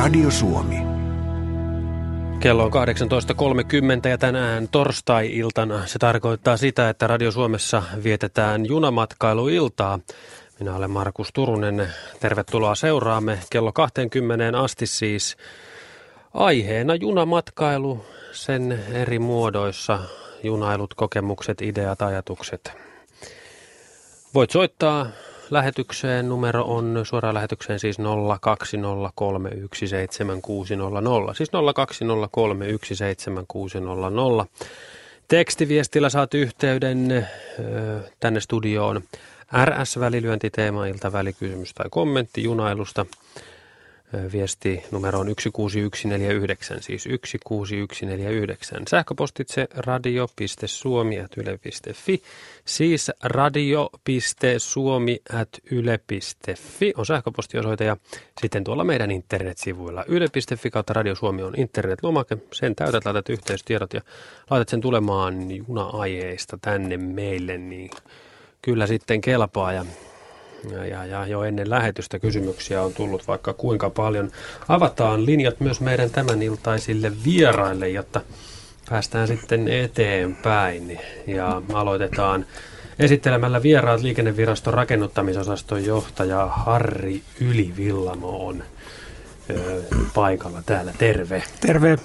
Radio Suomi. Kello on 18.30 ja tänään torstai-iltana. Se tarkoittaa sitä, että Radio Suomessa vietetään junamatkailuiltaa. Minä olen Markus Turunen. Tervetuloa seuraamme kello 20 asti siis aiheena junamatkailu sen eri muodoissa. Junailut, kokemukset, ideat, ajatukset. Voit soittaa lähetykseen. Numero on suoraan lähetykseen siis 020317600. Siis 020317600. Tekstiviestillä saat yhteyden tänne studioon. RS-välilyöntiteema, ilta välikysymys tai kommentti junailusta. Viesti numero on 16149, siis 16149. Sähköpostitse radio.suomi.yle.fi, siis radio.suomi.yle.fi on sähköpostiosoite ja sitten tuolla meidän internetsivuilla yle.fi kautta Radio Suomi on internetlomake. Sen täytät, laitat yhteystiedot ja laitat sen tulemaan juna-aiheista tänne meille, niin kyllä sitten kelpaa ja ja, ja, ja jo ennen lähetystä kysymyksiä on tullut vaikka kuinka paljon. Avataan linjat myös meidän tämän iltaisille vieraille, jotta päästään sitten eteenpäin. Ja aloitetaan esittelemällä vieraat liikenneviraston rakennuttamisosaston johtaja Harri Ylivillamo on ö, paikalla täällä. Terve. Terve.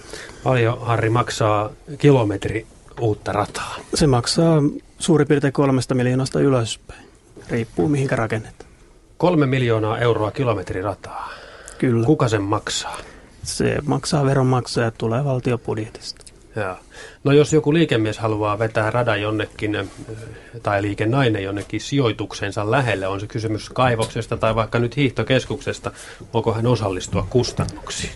Paljon Harri maksaa kilometri uutta rataa? Se maksaa suurin piirtein kolmesta miljoonasta ylöspäin. Riippuu mihinkä rakennetaan. Kolme miljoonaa euroa kilometrirataa. Kyllä. Kuka sen maksaa? Se maksaa veronmaksajat, tulee valtiobudjetista. Joo. No jos joku liikemies haluaa vetää radan jonnekin, tai liikennainen jonnekin sijoituksensa lähelle, on se kysymys kaivoksesta tai vaikka nyt hiihtokeskuksesta, voiko hän osallistua kustannuksiin?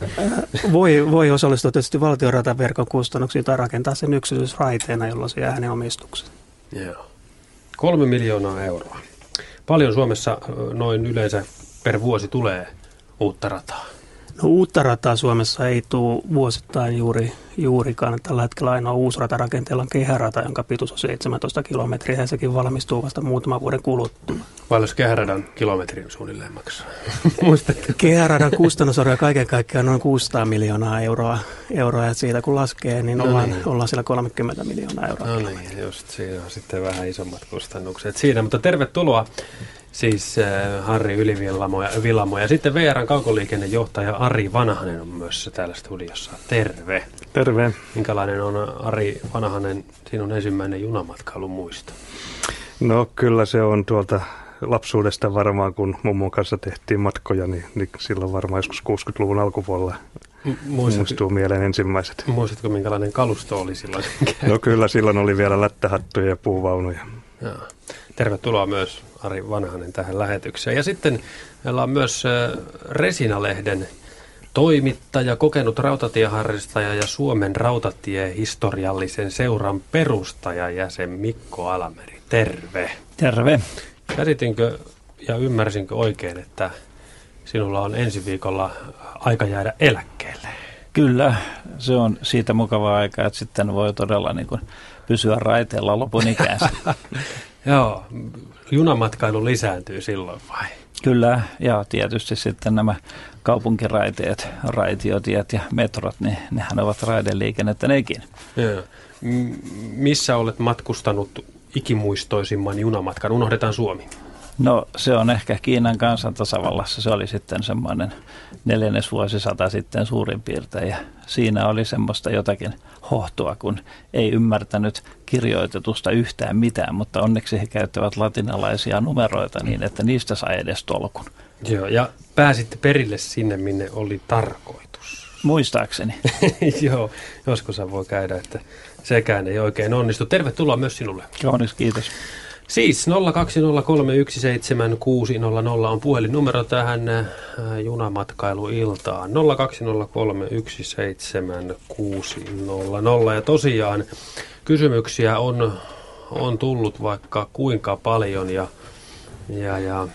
Voi, voi osallistua tietysti valtiorataverkon kustannuksiin tai rakentaa sen yksityisraiteena, jolloin se jää hänen omistukseen. Joo. Kolme miljoonaa euroa. Paljon Suomessa noin yleensä per vuosi tulee uutta rataa? No uutta rataa Suomessa ei tule vuosittain juuri, juurikaan. Tällä hetkellä ainoa uusi rata rakenteella on kehärata, jonka pituus on 17 kilometriä ja sekin valmistuu vasta muutaman vuoden kuluttua. Paljon kehäradan kilometrin suunnilleen maksaa? Kehäradan kustannusarvio kaiken kaikkiaan noin 600 miljoonaa euroa, euroa ja siitä kun laskee, niin No ollaan, niin. ollaan siellä 30 miljoonaa euroa. No niin, just siinä on sitten vähän isommat kustannukset siinä, mutta tervetuloa siis äh, Harri Ylivillamo ja, Villamo. ja sitten VRn kaukoliikennejohtaja Ari Vanhanen on myös täällä studiossa. Terve. Terve. Minkälainen on Ari Vanhanen sinun ensimmäinen junamatkailun muisto? No kyllä se on tuolta lapsuudesta varmaan, kun mummon kanssa tehtiin matkoja, niin, niin silloin varmaan joskus 60-luvun alkupuolella M- muistatko, muistuu mieleen ensimmäiset. muistatko, minkälainen kalusto oli silloin? No kyllä silloin oli vielä lättähattuja ja puuvaunuja. Joo. Tervetuloa myös Ari Vanhanen tähän lähetykseen. Ja sitten meillä on myös Resinalehden toimittaja, kokenut rautatieharrastaja ja Suomen rautatiehistoriallisen seuran perustaja jäsen Mikko Alameri. Terve. Terve. Käsitinkö ja ymmärsinkö oikein, että sinulla on ensi viikolla aika jäädä eläkkeelle? Kyllä, se on siitä mukava aika, että sitten voi todella niin kuin pysyä raiteella lopun ikänsä. Joo, junamatkailu lisääntyy silloin vai? Kyllä, ja tietysti sitten nämä kaupunkiraiteet, raitiotiet ja metrot, niin nehän ovat raideliikennettä nekin. Joo. M- missä olet matkustanut ikimuistoisimman junamatkan? Unohdetaan Suomi. No se on ehkä Kiinan kansantasavallassa, se oli sitten semmoinen neljännesvuosisata sitten suurin piirtein ja siinä oli semmoista jotakin hohtoa, kun ei ymmärtänyt kirjoitetusta yhtään mitään, mutta onneksi he käyttävät latinalaisia numeroita niin, että niistä sai edes tolkun. Joo, ja pääsitte perille sinne, minne oli tarkoitus. Muistaakseni. Joo, joskus voi käydä, että sekään ei oikein onnistu. Tervetuloa myös sinulle. Kaunis, kiitos. Siis 020317600 on puhelinnumero tähän äh, junamatkailuiltaan. 020317600 ja tosiaan kysymyksiä on, on tullut vaikka kuinka paljon ja, ja, ja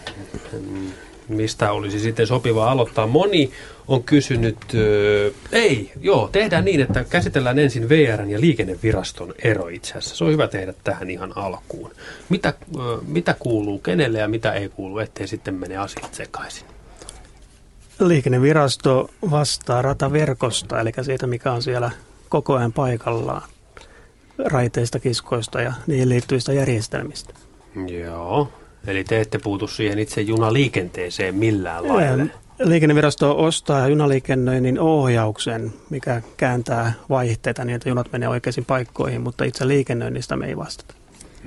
mm, mistä olisi sitten sopiva aloittaa. Moni on kysynyt, ö, ei, joo, tehdään niin, että käsitellään ensin VRn ja liikenneviraston ero itse asiassa. Se on hyvä tehdä tähän ihan alkuun. Mitä, ö, mitä kuuluu kenelle ja mitä ei kuulu, ettei sitten mene asiat sekaisin. Liikennevirasto vastaa rataverkosta, eli siitä, mikä on siellä koko ajan paikallaan raiteista, kiskoista ja niihin liittyvistä järjestelmistä. Joo, eli te ette puutu siihen itse junaliikenteeseen millään lailla. Liikennevirasto ostaa junaliikennöinnin ohjauksen, mikä kääntää vaihteita niin, että junat menee oikeisiin paikkoihin, mutta itse liikennöinnistä me ei vastata.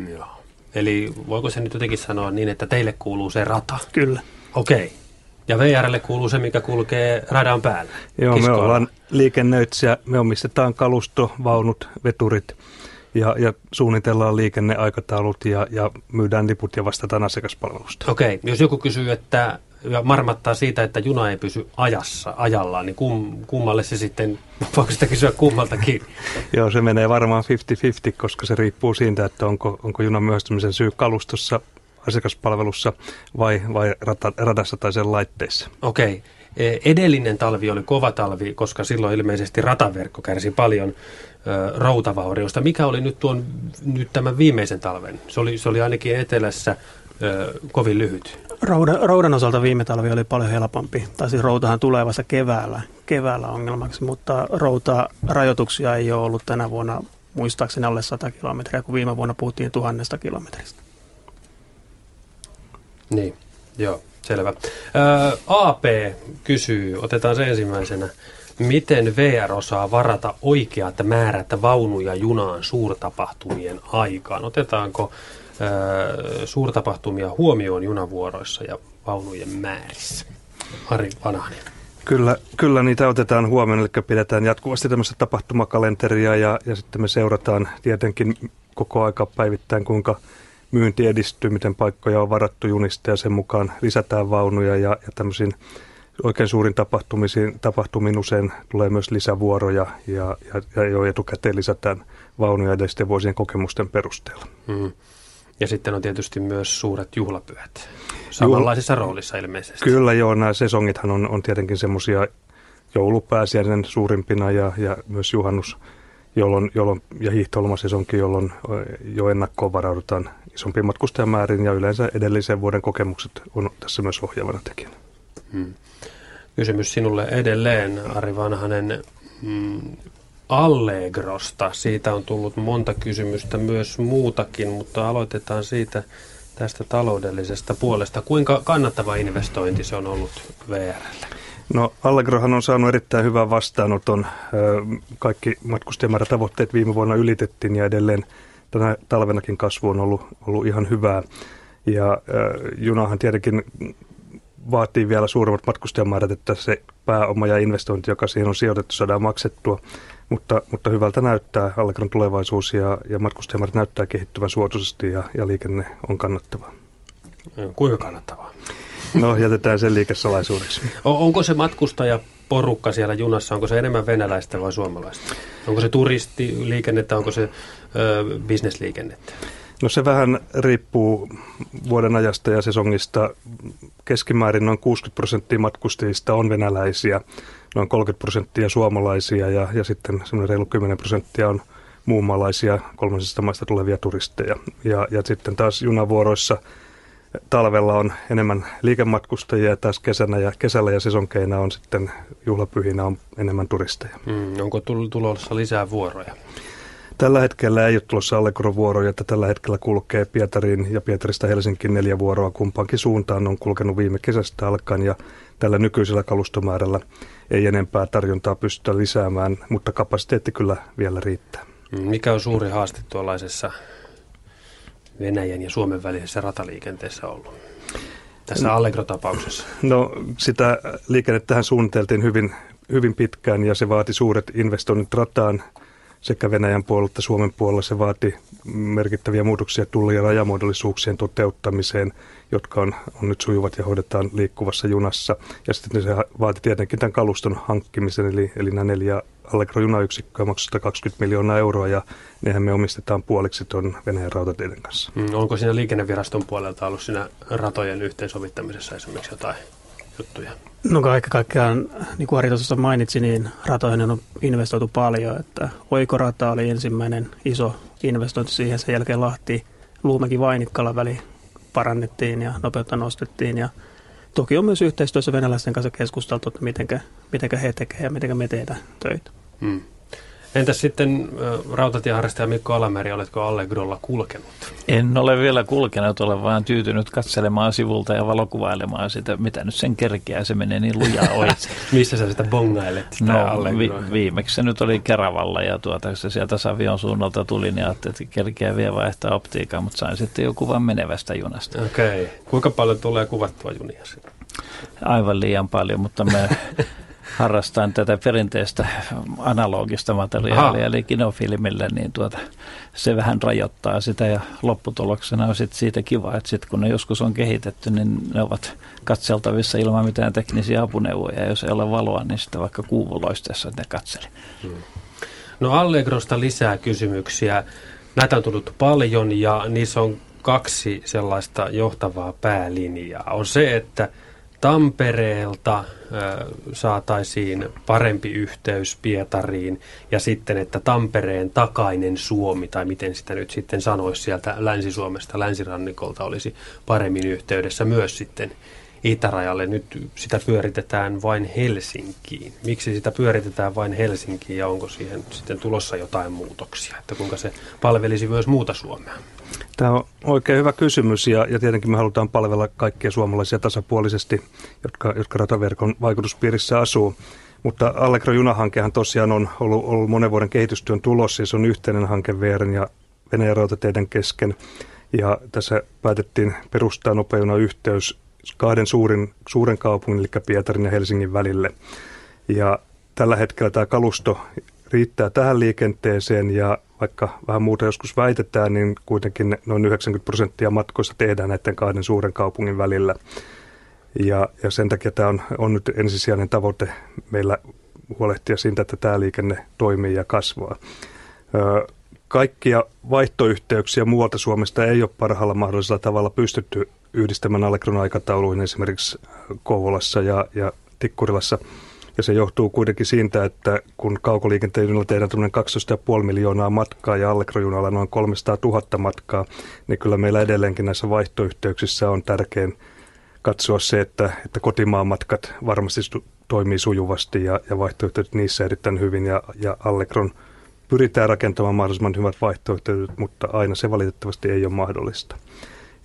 Joo. Eli voiko se nyt jotenkin sanoa niin, että teille kuuluu se rata? Kyllä. Okei. Okay. Ja VRlle kuuluu se, mikä kulkee radan päällä. Joo, Kiskoilla. me ollaan liikennöitsijä, me omistetaan kalusto, vaunut, veturit ja, ja suunnitellaan liikenneaikataulut ja, ja myydään liput ja vastataan asiakaspalvelusta. Okei, okay. jos joku kysyy, että ja marmattaa siitä, että juna ei pysy ajassa, ajallaan, niin kum, kummalle se sitten, voiko sitä kysyä kummaltakin? Joo, se menee varmaan 50-50, koska se riippuu siitä, että onko, onko junan myöhästymisen syy kalustossa, asiakaspalvelussa vai, vai rata, radassa tai sen laitteissa. Okei. Okay. E, edellinen talvi oli kova talvi, koska silloin ilmeisesti rataverkko kärsi paljon ö, routavauriosta. Mikä oli nyt, tuon, nyt tämän viimeisen talven? Se oli, se oli ainakin etelässä ö, kovin lyhyt. Roudan, roudan osalta viime talvi oli paljon helpompi. Tai siis routahan tulee vasta keväällä, keväällä ongelmaksi, mutta routa rajoituksia ei ole ollut tänä vuonna muistaakseni alle 100 kilometriä, kun viime vuonna puhuttiin tuhannesta kilometristä. Niin, joo, selvä. Ää, AP kysyy, otetaan se ensimmäisenä. Miten VR osaa varata oikeat määrät vaunuja junaan suurtapahtumien aikaan? Otetaanko suurtapahtumia huomioon junavuoroissa ja vaunujen määrissä? Ari Vanhanen. Kyllä, kyllä niitä otetaan huomioon, eli pidetään jatkuvasti tämmöistä tapahtumakalenteria ja, ja sitten me seurataan tietenkin koko aika päivittäin, kuinka myynti edistyy, miten paikkoja on varattu junista ja sen mukaan lisätään vaunuja ja, ja tämmöisiin oikein suurin tapahtumisiin, tapahtumiin usein tulee myös lisävuoroja ja, ja, ja jo etukäteen lisätään vaunuja edellisten vuosien kokemusten perusteella. Mm. Ja sitten on tietysti myös suuret juhlapyhät, samanlaisessa Juhl- roolissa ilmeisesti. Kyllä joo, nämä sesongithan on, on tietenkin semmoisia joulupääsiäinen suurimpina ja, ja myös juhannus jolloin, jolloin, ja hiihtolomasesonkin, jolloin jo ennakkoon varaudutaan isompiin matkustajamäärin ja yleensä edellisen vuoden kokemukset on tässä myös ohjaavana tekijänä. Hmm. Kysymys sinulle edelleen, Ari Vanhanen. Mm, Allegrosta. Siitä on tullut monta kysymystä, myös muutakin, mutta aloitetaan siitä tästä taloudellisesta puolesta. Kuinka kannattava investointi se on ollut VRlle? No Allegrohan on saanut erittäin hyvän vastaanoton. Kaikki matkustajamäärätavoitteet viime vuonna ylitettiin ja edelleen tänä talvenakin kasvu on ollut, ollut ihan hyvää. Ja junahan tietenkin vaatii vielä suuremmat matkustajamäärät, että se pääoma ja investointi, joka siihen on sijoitettu, saadaan maksettua. Mutta, mutta hyvältä näyttää Allegron tulevaisuus ja, ja matkustajamäärät näyttää kehittyvän suotuisesti ja, ja liikenne on kannattavaa. Kuinka kannattavaa? No jätetään sen liikesalaisuudeksi. onko se matkustaja porukka siellä junassa, onko se enemmän venäläistä vai suomalaista? Onko se turistiliikennettä, onko se ö, bisnesliikennettä? No se vähän riippuu vuoden ajasta ja sesongista. Keskimäärin noin 60 prosenttia matkustajista on venäläisiä, noin 30 prosenttia suomalaisia ja, ja sitten semmoinen reilu 10 prosenttia on muunmaalaisia kolmansista maista tulevia turisteja. Ja, ja sitten taas junavuoroissa – talvella on enemmän liikematkustajia ja taas kesänä ja kesällä ja sesonkeina on sitten juhlapyhinä on enemmän turisteja. Mm, onko tulossa lisää vuoroja? Tällä hetkellä ei ole tulossa Allegro-vuoroja, että tällä hetkellä kulkee Pietariin ja Pietarista Helsinkiin neljä vuoroa kumpaankin suuntaan. On kulkenut viime kesästä alkaen ja tällä nykyisellä kalustomäärällä ei enempää tarjontaa pystytä lisäämään, mutta kapasiteetti kyllä vielä riittää. Mikä on suuri haaste tuollaisessa Venäjän ja Suomen välisessä rataliikenteessä ollut? Tässä Allegro-tapauksessa. No sitä liikennettähän suunniteltiin hyvin, hyvin pitkään ja se vaati suuret investoinnit rataan sekä Venäjän puolella että Suomen puolella. Se vaati merkittäviä muutoksia tulli- ja rajamuodollisuuksien toteuttamiseen, jotka on, on nyt sujuvat ja hoidetaan liikkuvassa junassa. Ja sitten se vaati tietenkin tämän kaluston hankkimisen, eli, eli nämä neljä Allegro junayksikköä maksoi 120 miljoonaa euroa ja nehän me omistetaan puoliksi tuon Venäjän rautateiden kanssa. Mm, onko siinä liikenneviraston puolelta ollut siinä ratojen yhteensovittamisessa esimerkiksi jotain juttuja? No kaikki kaikkiaan, niin kuin Ari tuossa mainitsi, niin ratoihin on investoitu paljon. Että Oikorata oli ensimmäinen iso investointi siihen. Sen jälkeen Lahti Luumäki Vainikkala väli parannettiin ja nopeutta nostettiin ja toki on myös yhteistyössä venäläisten kanssa keskusteltu, että mitenkä, he tekevät ja mitenkä me tehdään töitä. Hmm. Entäs sitten rautatieharrastaja Mikko Alameri, oletko Allegrolla kulkenut? En ole vielä kulkenut, olen vaan tyytynyt katselemaan sivulta ja valokuvailemaan sitä, mitä nyt sen kerkeää, se menee niin lujaa oitse. Missä sä sitä bongailet? Sitä no, vi- viimeksi se nyt oli Keravalla ja tuota, se sieltä Savion suunnalta tuli, niin ajattelin, että kerkeää vielä vaihtaa optiikkaa, mutta sain sitten jo kuvan menevästä junasta. Okei. Okay. Kuinka paljon tulee kuvattua junia Aivan liian paljon, mutta me harrastan tätä perinteistä analogista materiaalia, Aha. eli kinofilmillä, niin tuota, se vähän rajoittaa sitä ja lopputuloksena on sit siitä kiva, että sit kun ne joskus on kehitetty, niin ne ovat katseltavissa ilman mitään teknisiä apuneuvoja. Jos ei ole valoa, niin sitten vaikka kuuvuloistessa ne katseli. Hmm. No Allegrosta lisää kysymyksiä. Näitä on tullut paljon ja niissä on kaksi sellaista johtavaa päälinjaa. On se, että Tampereelta saataisiin parempi yhteys Pietariin ja sitten, että Tampereen takainen Suomi, tai miten sitä nyt sitten sanoisi sieltä Länsi-Suomesta, länsirannikolta olisi paremmin yhteydessä myös sitten itärajalle. Nyt sitä pyöritetään vain Helsinkiin. Miksi sitä pyöritetään vain Helsinkiin ja onko siihen sitten tulossa jotain muutoksia, että kuinka se palvelisi myös muuta Suomea? Tämä on oikein hyvä kysymys ja, ja tietenkin me halutaan palvella kaikkia suomalaisia tasapuolisesti, jotka, jotka rataverkon vaikutuspiirissä asuu. Mutta Allegro junahankehan tosiaan on ollut, ollut monen vuoden kehitystyön tulossa ja se on yhteinen hanke VRn ja Venäjän rautateiden kesken. Ja tässä päätettiin perustaa nopeuna yhteys kahden suurin, suuren kaupungin, eli Pietarin ja Helsingin välille. Ja tällä hetkellä tämä kalusto riittää tähän liikenteeseen ja vaikka vähän muuta joskus väitetään, niin kuitenkin noin 90 prosenttia matkoista tehdään näiden kahden suuren kaupungin välillä. Ja, ja sen takia tämä on, on nyt ensisijainen tavoite meillä huolehtia siitä, että tämä liikenne toimii ja kasvaa. Ö, kaikkia vaihtoyhteyksiä muualta Suomesta ei ole parhaalla mahdollisella tavalla pystytty yhdistämään Allegron aikatauluihin esimerkiksi Kouvolassa ja, ja Tikkurilassa – ja se johtuu kuitenkin siitä, että kun kaukoliikenteen junalla tehdään 12,5 miljoonaa matkaa ja Allegrojunalla noin 300 000 matkaa, niin kyllä meillä edelleenkin näissä vaihtoyhteyksissä on tärkein katsoa se, että, että kotimaan matkat varmasti toimii sujuvasti ja, ja vaihtoehdot niissä erittäin hyvin ja, ja Allegron pyritään rakentamaan mahdollisimman hyvät vaihtoehdot, mutta aina se valitettavasti ei ole mahdollista.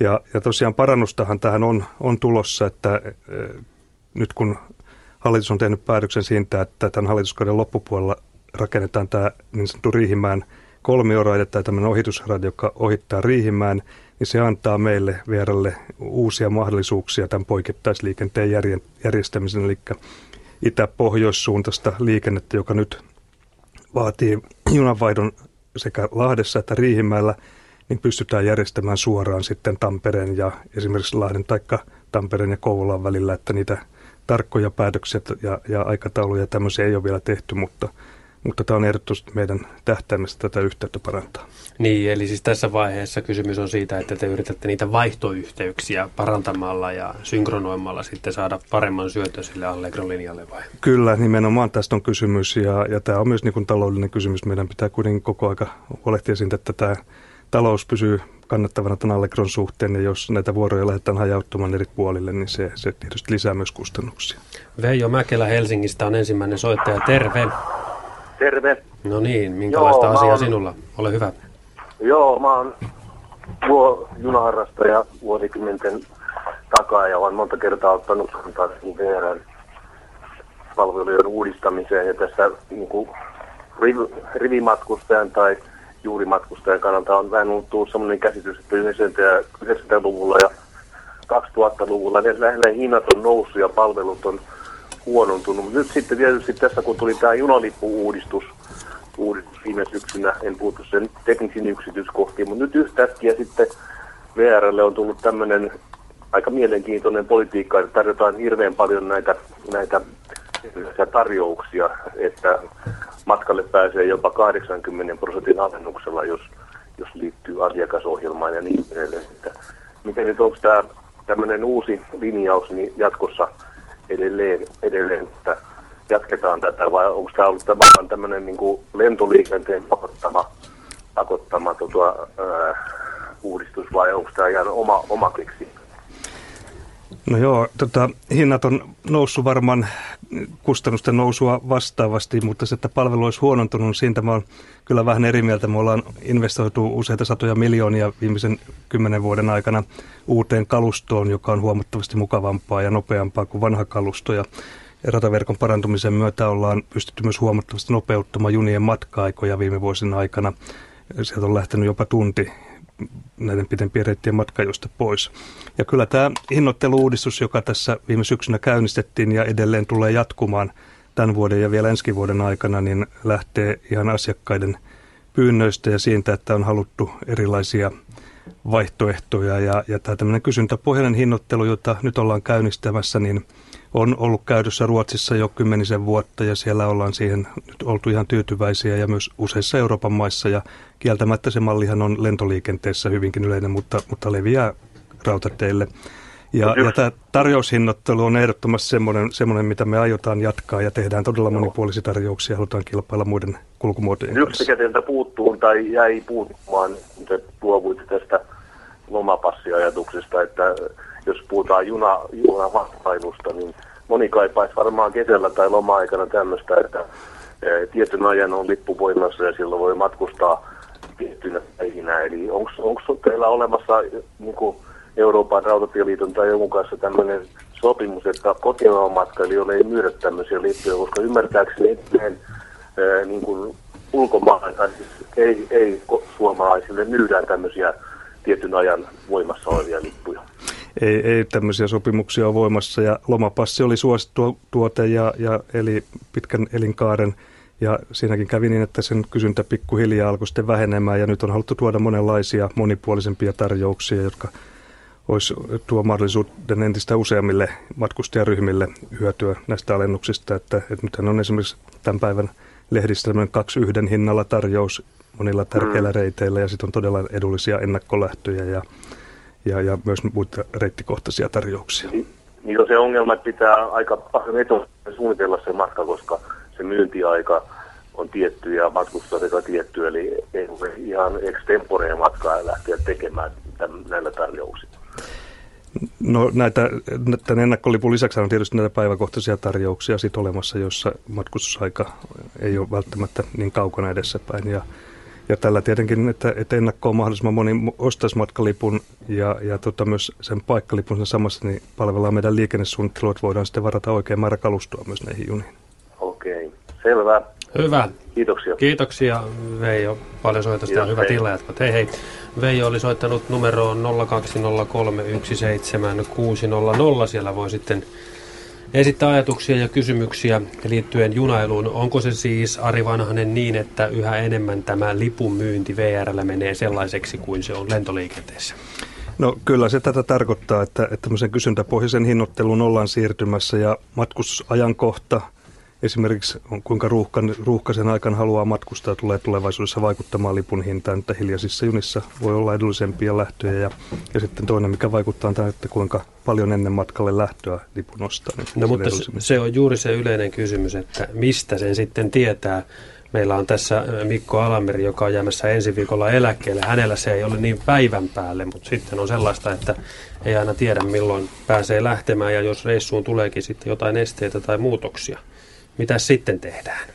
Ja, ja tosiaan parannustahan tähän on, on tulossa, että e, nyt kun hallitus on tehnyt päätöksen siitä, että tämän hallituskauden loppupuolella rakennetaan tämä niin sanottu Riihimään kolmioraide tai tämmöinen ohitusraide, joka ohittaa Riihimään, niin se antaa meille vieralle uusia mahdollisuuksia tämän poikittaisliikenteen järjestämisen, eli itä-pohjoissuuntaista liikennettä, joka nyt vaatii junanvaihdon sekä Lahdessa että Riihimäellä, niin pystytään järjestämään suoraan sitten Tampereen ja esimerkiksi Lahden tai Tampereen ja Kouvolan välillä, että niitä tarkkoja päätöksiä ja, ja aikatauluja tämmöisiä ei ole vielä tehty, mutta, mutta tämä on ehdottomasti meidän tähtäimessä tätä yhteyttä parantaa. Niin, eli siis tässä vaiheessa kysymys on siitä, että te yritätte niitä vaihtoyhteyksiä parantamalla ja synkronoimalla sitten saada paremman syötön sille Allegro-linjalle vai? Kyllä, nimenomaan tästä on kysymys ja, ja tämä on myös niin kuin taloudellinen kysymys. Meidän pitää kuitenkin koko aika huolehtia siitä, että tämä talous pysyy kannattavana tämän Allegron suhteen, ja jos näitä vuoroja lähdetään hajauttamaan eri puolille, niin se, se tietysti lisää myös kustannuksia. Veijo Mäkelä Helsingistä on ensimmäinen soittaja. Terve. Terve. No niin, minkälaista Joo, asiaa on... sinulla? Ole hyvä. Joo, mä oon vuo junaharrastaja vuosikymmenten takaa ja olen monta kertaa ottanut kantaa VRn palvelujen uudistamiseen ja tässä niin kuin, riv, rivimatkustajan tai juurimatkustajan kannalta on vähän tullut sellainen käsitys, että 90-luvulla ja 2000-luvulla ne lähinnä hinnat on noussut ja palvelut on huonontunut. Nyt sitten tietysti tässä, kun tuli tämä junalippu-uudistus, uudistus viime syksynä, en puutu sen teknisiin yksityiskohtiin, mutta nyt yhtäkkiä sitten VRlle on tullut tämmöinen aika mielenkiintoinen politiikka, että tarjotaan hirveän paljon näitä, näitä tarjouksia, että matkalle pääsee jopa 80 prosentin alennuksella, jos, jos liittyy asiakasohjelmaan ja niin edelleen. Että miten nyt onko tämä tämmöinen uusi linjaus niin jatkossa edelleen, edelleen, että jatketaan tätä vai onko tämä ollut tavallaan tämmöinen niin lentoliikenteen pakottama, pakottama tota, ää, uudistus vai onko tämä ihan oma, oma keksi? No joo, tota, hinnat on noussut varmaan kustannusten nousua vastaavasti, mutta se, että palvelu olisi huonontunut, niin siitä mä olen kyllä vähän eri mieltä. Me ollaan investoitu useita satoja miljoonia viimeisen kymmenen vuoden aikana uuteen kalustoon, joka on huomattavasti mukavampaa ja nopeampaa kuin vanha kalusto. Ja rataverkon parantumisen myötä ollaan pystytty myös huomattavasti nopeuttamaan junien matka-aikoja viime vuosina aikana. Sieltä on lähtenyt jopa tunti näiden pidempien reittien matkajoista pois. Ja kyllä tämä hinnoitteluudistus, joka tässä viime syksynä käynnistettiin ja edelleen tulee jatkumaan tämän vuoden ja vielä ensi vuoden aikana, niin lähtee ihan asiakkaiden pyynnöistä ja siitä, että on haluttu erilaisia vaihtoehtoja. Ja, ja tämä tämmöinen kysyntäpohjainen hinnoittelu, jota nyt ollaan käynnistämässä, niin on ollut käytössä Ruotsissa jo kymmenisen vuotta ja siellä ollaan siihen nyt oltu ihan tyytyväisiä ja myös useissa Euroopan maissa. Ja kieltämättä se mallihan on lentoliikenteessä hyvinkin yleinen, mutta, mutta leviää rautateille. Ja, ja tämä tarjoushinnoittelu on ehdottomasti semmoinen, semmoinen, mitä me aiotaan jatkaa ja tehdään todella monipuolisia tarjouksia, halutaan kilpailla muiden kulkumuotojen Yksi, mikä teiltä puuttuu tai jäi puuttumaan, te luovuitte tästä lomapassiajatuksesta, että jos puhutaan juna, junavahtailusta, niin moni kaipaisi varmaan kesällä tai loma-aikana tämmöistä, että e, tietyn ajan on lippu voimassa ja silloin voi matkustaa tiettynä päivinä. Eli onko teillä olemassa niin kuin Euroopan rautatieliiton tai jonkun kanssa tämmöinen sopimus, että kotimaan matkailijoille ei myydä tämmöisiä lippuja, koska ymmärtääkseni edelleen e, niin kuin siis ei, ei suomalaisille myydään tämmöisiä tietyn ajan voimassa olevia lippuja ei, ei tämmöisiä sopimuksia ole voimassa ja lomapassi oli suosittu tuote ja, ja eli pitkän elinkaaren ja siinäkin kävi niin, että sen kysyntä pikkuhiljaa alkoi sitten vähenemään ja nyt on haluttu tuoda monenlaisia monipuolisempia tarjouksia, jotka olisi tuo mahdollisuuden entistä useammille matkustajaryhmille hyötyä näistä alennuksista. Että, että nythän on esimerkiksi tämän päivän lehdissä tämmöinen kaksi yhden hinnalla tarjous monilla tärkeillä mm. reiteillä ja sitten on todella edullisia ennakkolähtöjä ja ja, ja myös muita reittikohtaisia tarjouksia. Niin, niin on se ongelma, että pitää aika paljon etukäteen suunnitella se matka, koska se myyntiaika on tietty ja matkustusaika tietty, eli ei voi ihan extemporeen matkaa lähteä tekemään tämän, näillä tarjouksilla. No näitä, tämän ennakkolipun lisäksi on tietysti näitä päiväkohtaisia tarjouksia sit olemassa, joissa matkustusaika ei ole välttämättä niin kaukana edessäpäin. Ja ja tällä tietenkin, että, että ennakkoon mahdollisimman moni ostaisi matkalipun ja, ja tota myös sen paikkalipun sen samassa, niin palvellaan meidän liikennesuunnittelua, että voidaan sitten varata oikein määrä kalustoa myös näihin juniin. Okei, selvä. Hyvä. Kiitoksia. Kiitoksia Veijo. Paljon soitosta ja hyvät illanjatkot. Hei hei. Veijo oli soittanut numeroon 020317600. Siellä voi sitten esittää ajatuksia ja kysymyksiä liittyen junailuun. Onko se siis, Ari Vanhanen, niin, että yhä enemmän tämä lipun myynti VRllä menee sellaiseksi kuin se on lentoliikenteessä? No kyllä se tätä tarkoittaa, että, että tämmöisen kysyntäpohjaisen hinnoitteluun ollaan siirtymässä ja matkustusajankohta – esimerkiksi kuinka ruuhkan, ruuhkaisen aikana haluaa matkustaa tulee tulevaisuudessa vaikuttamaan lipun hintaan, että hiljaisissa junissa voi olla edullisempia lähtöjä ja, ja sitten toinen, mikä vaikuttaa tähän, että kuinka paljon ennen matkalle lähtöä lipun ostaa. Niin no mutta se on juuri se yleinen kysymys, että mistä sen sitten tietää. Meillä on tässä Mikko Alameri, joka on jäämässä ensi viikolla eläkkeelle. Hänellä se ei ole niin päivän päälle, mutta sitten on sellaista, että ei aina tiedä milloin pääsee lähtemään ja jos reissuun tuleekin sitten jotain esteitä tai muutoksia. Mitä sitten tehdään?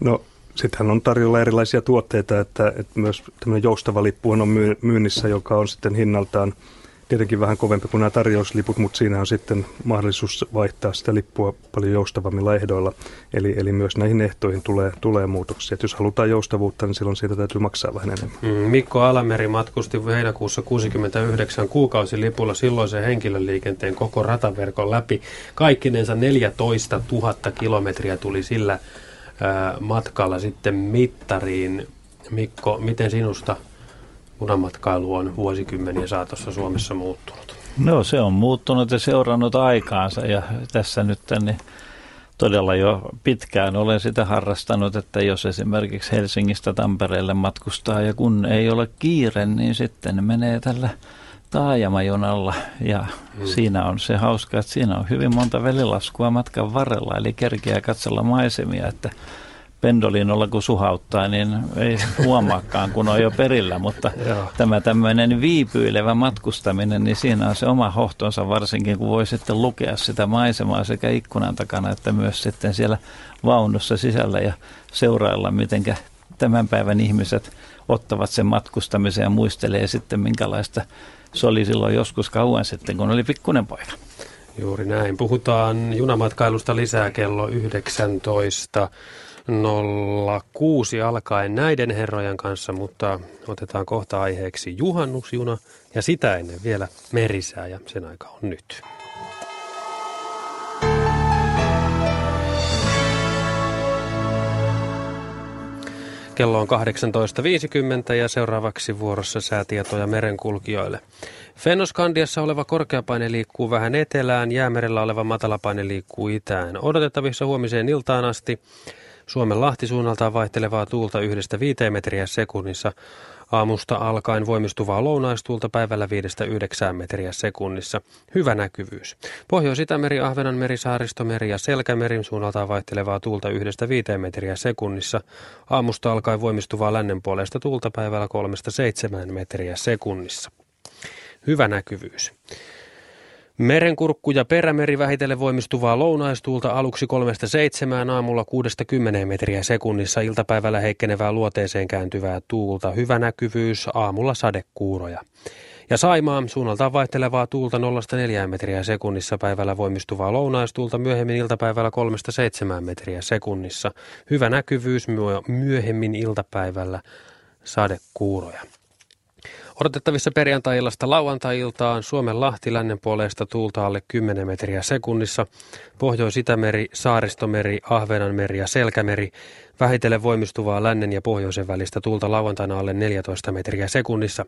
No sittenhän on tarjolla erilaisia tuotteita, että, että myös tämmöinen joustava lippu on myynnissä, joka on sitten hinnaltaan tietenkin vähän kovempi kuin nämä tarjousliput, mutta siinä on sitten mahdollisuus vaihtaa sitä lippua paljon joustavammilla ehdoilla. Eli, eli myös näihin ehtoihin tulee, tulee muutoksia. Et jos halutaan joustavuutta, niin silloin siitä täytyy maksaa vähän enemmän. Mm, Mikko Alameri matkusti heinäkuussa 69 kuukausilipulla silloisen henkilöliikenteen koko rataverkon läpi. Kaikkinensa 14 000 kilometriä tuli sillä matkalla sitten mittariin. Mikko, miten sinusta punamatkailu on vuosikymmeniä saatossa Suomessa muuttunut? No se on muuttunut ja seurannut aikaansa ja tässä nyt niin todella jo pitkään olen sitä harrastanut, että jos esimerkiksi Helsingistä Tampereelle matkustaa ja kun ei ole kiire, niin sitten menee tällä taajamajunalla ja mm. siinä on se hauska, että siinä on hyvin monta velilaskua matkan varrella, eli kerkeää katsella maisemia, että pendolinolla kun suhauttaa, niin ei huomaakaan, kun on jo perillä, mutta tämä tämmöinen viipyilevä matkustaminen, niin siinä on se oma hohtonsa varsinkin, kun voi sitten lukea sitä maisemaa sekä ikkunan takana että myös sitten siellä vaunussa sisällä ja seurailla, miten tämän päivän ihmiset ottavat sen matkustamisen ja muistelee sitten, minkälaista se oli silloin joskus kauan sitten, kun oli pikkunen poika. Juuri näin. Puhutaan junamatkailusta lisää kello 19. 06 alkaen näiden herrojen kanssa, mutta otetaan kohta aiheeksi juhannusjuna ja sitä ennen vielä merisää ja sen aika on nyt. Kello on 18.50 ja seuraavaksi vuorossa säätietoja merenkulkijoille. Fennoskandiassa oleva korkeapaine liikkuu vähän etelään, jäämerellä oleva matalapaine liikkuu itään. Odotettavissa huomiseen iltaan asti Suomen lahtisuunnaltaan vaihtelevaa tuulta yhdestä viiteen metriä sekunnissa. Aamusta alkaen voimistuvaa lounaistuulta päivällä 5-9 metriä sekunnissa. Hyvä näkyvyys. Pohjois-Itämeri, Ahvenanmeri, Saaristomeri ja Selkämerin suunnaltaan vaihtelevaa tuulta yhdestä 5 metriä sekunnissa. Aamusta alkaen voimistuvaa lännen puolesta tuulta päivällä 3-7 metriä sekunnissa. Hyvä näkyvyys. Merenkurkku ja perämeri vähitellen voimistuvaa lounaistuulta aluksi 3-7 aamulla 6-10 metriä sekunnissa iltapäivällä heikkenevää luoteeseen kääntyvää tuulta. Hyvä näkyvyys, aamulla sadekuuroja. Ja Saimaa suunnaltaan vaihtelevaa tuulta 0-4 metriä sekunnissa päivällä voimistuvaa lounaistuulta myöhemmin iltapäivällä 3-7 metriä sekunnissa. Hyvä näkyvyys myöhemmin iltapäivällä sadekuuroja. Odotettavissa perjantai-illasta lauantai-iltaan Suomen Lahti lännen puolesta tuulta alle 10 metriä sekunnissa, Pohjois-Itämeri, Saaristomeri, Ahvenanmeri ja Selkämeri, vähitellen voimistuvaa lännen ja pohjoisen välistä tuulta lauantaina alle 14 metriä sekunnissa,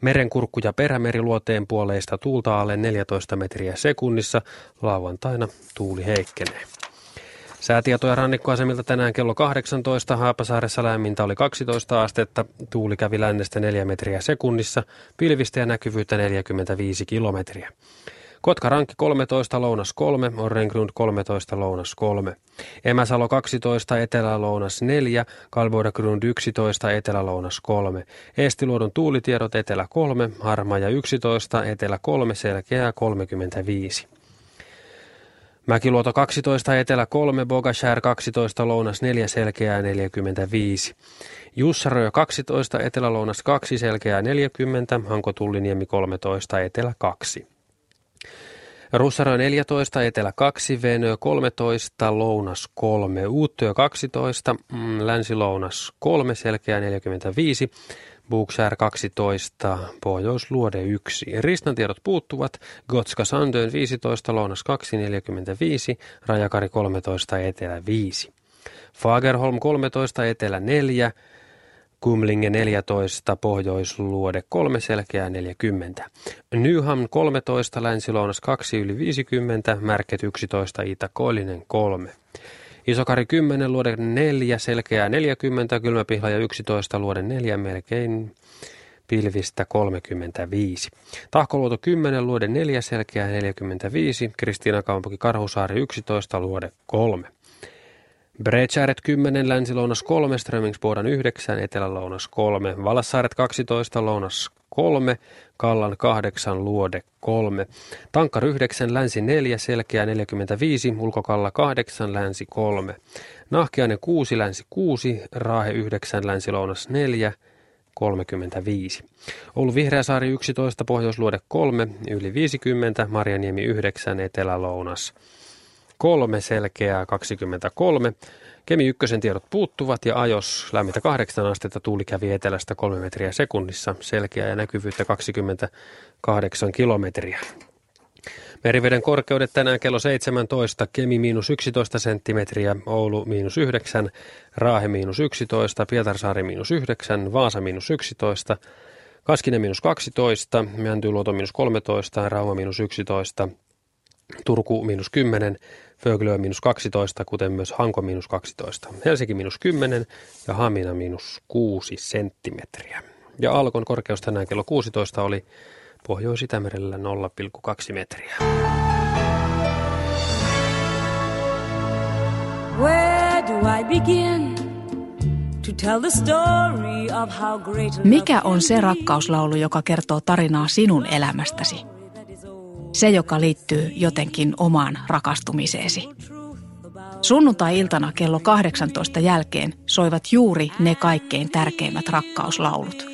merenkurkku ja perämeri luoteen puoleista tuulta alle 14 metriä sekunnissa, lauantaina tuuli heikkenee. Säätietoja rannikkoasemilta tänään kello 18. Haapasaaressa lämmintä oli 12 astetta. Tuuli kävi lännestä 4 metriä sekunnissa. Pilvistä ja näkyvyyttä 45 kilometriä. Kotka Rankki 13, Lounas 3, Orrengrund 13, Lounas 3. Emäsalo 12, Etelä-Lounas 4, Kalvoidagrund 11, Etelä-Lounas 3. Eestiluodon tuulitiedot Etelä 3, Harmaja 11, Etelä 3, Selkeää 35. Mäkiluoto 12, Etelä 3, Bogashär 12, Lounas 4, Selkeää 45. Jussaröö 12, Etelä-Lounas 2, Selkeää 40, Hanko Tulliniemi 13, Etelä 2. Russarö 14, Etelä 2, Venö 13, Lounas 3, Uuttyö 12, mm, Länsi-Lounas 3, Selkeä 45, Bookshare 12, Pohjoisluode 1. Ristan tiedot puuttuvat, Gotska Sandön 15, Lounas 2, 45, Rajakari 13, Etelä 5. Fagerholm 13, Etelä 4, Kumlinge 14, Pohjoisluode 3, Selkeää 40. Nyham 13, Länsi-Lounas 2, yli 50, Märket 11, Itä-Koillinen 3. Isokari 10, luode 4, selkeää 40, kylmäpihlaja 11, luode 4, melkein pilvistä 35. Tahkoluoto 10, luode 4, selkeää 45, Kristiina Kaupunki Karhusaari 11, luode 3. Bredsääret 10, länsi-lounas 3, Strömingsbodan 9, etelä-lounas 3, Valassaaret 12, lounas 3, Kallan 8, Luode 3, Tankkar 9, Länsi 4, Selkeä 45, Ulkokalla 8, Länsi 3, Nahkiainen 6, Länsi 6, Raahe 9, Länsi-lounas 4, 35. Oulu Vihreäsaari 11, Pohjoisluode 3, yli 50, Marjaniemi 9, Etelä-lounas 3, Selkeää 23, Kemi ykkösen tiedot puuttuvat ja ajos lämmintä 8 astetta tuuli kävi etelästä 3 metriä sekunnissa, selkeä ja näkyvyyttä 28 kilometriä. Meriveden korkeudet tänään kello 17, Kemi miinus 11 senttimetriä, Oulu miinus 9, Raahe miinus 11, Pietarsaari miinus 9, Vaasa miinus 11, Kaskinen miinus 12, Mäntyluoto miinus 13, Rauma miinus 11, Turku miinus 10, Föglö miinus 12, kuten myös Hanko miinus 12. Helsinki miinus 10 ja Hamina miinus 6 senttimetriä. Ja Alkon korkeus tänään kello 16 oli Pohjois-Itämerellä 0,2 metriä. Where do I begin? Mikä on se rakkauslaulu, joka kertoo tarinaa sinun elämästäsi? Se, joka liittyy jotenkin omaan rakastumiseesi. Sunnuntai-iltana kello 18 jälkeen soivat juuri ne kaikkein tärkeimmät rakkauslaulut.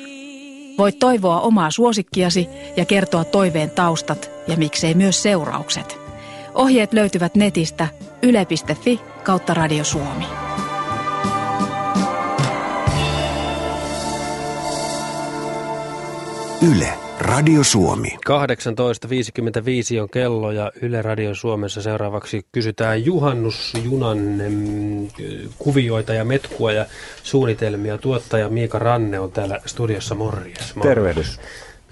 Voit toivoa omaa suosikkiasi ja kertoa toiveen taustat ja miksei myös seuraukset. Ohjeet löytyvät netistä yle.fi kautta Radio Suomi. Yle, Radio Suomi. 18.55 on kello ja Yle Radio Suomessa seuraavaksi kysytään juhannusjunan kuvioita ja metkua ja suunnitelmia. Tuottaja Miika Ranne on täällä studiossa morjes. Tervehdys.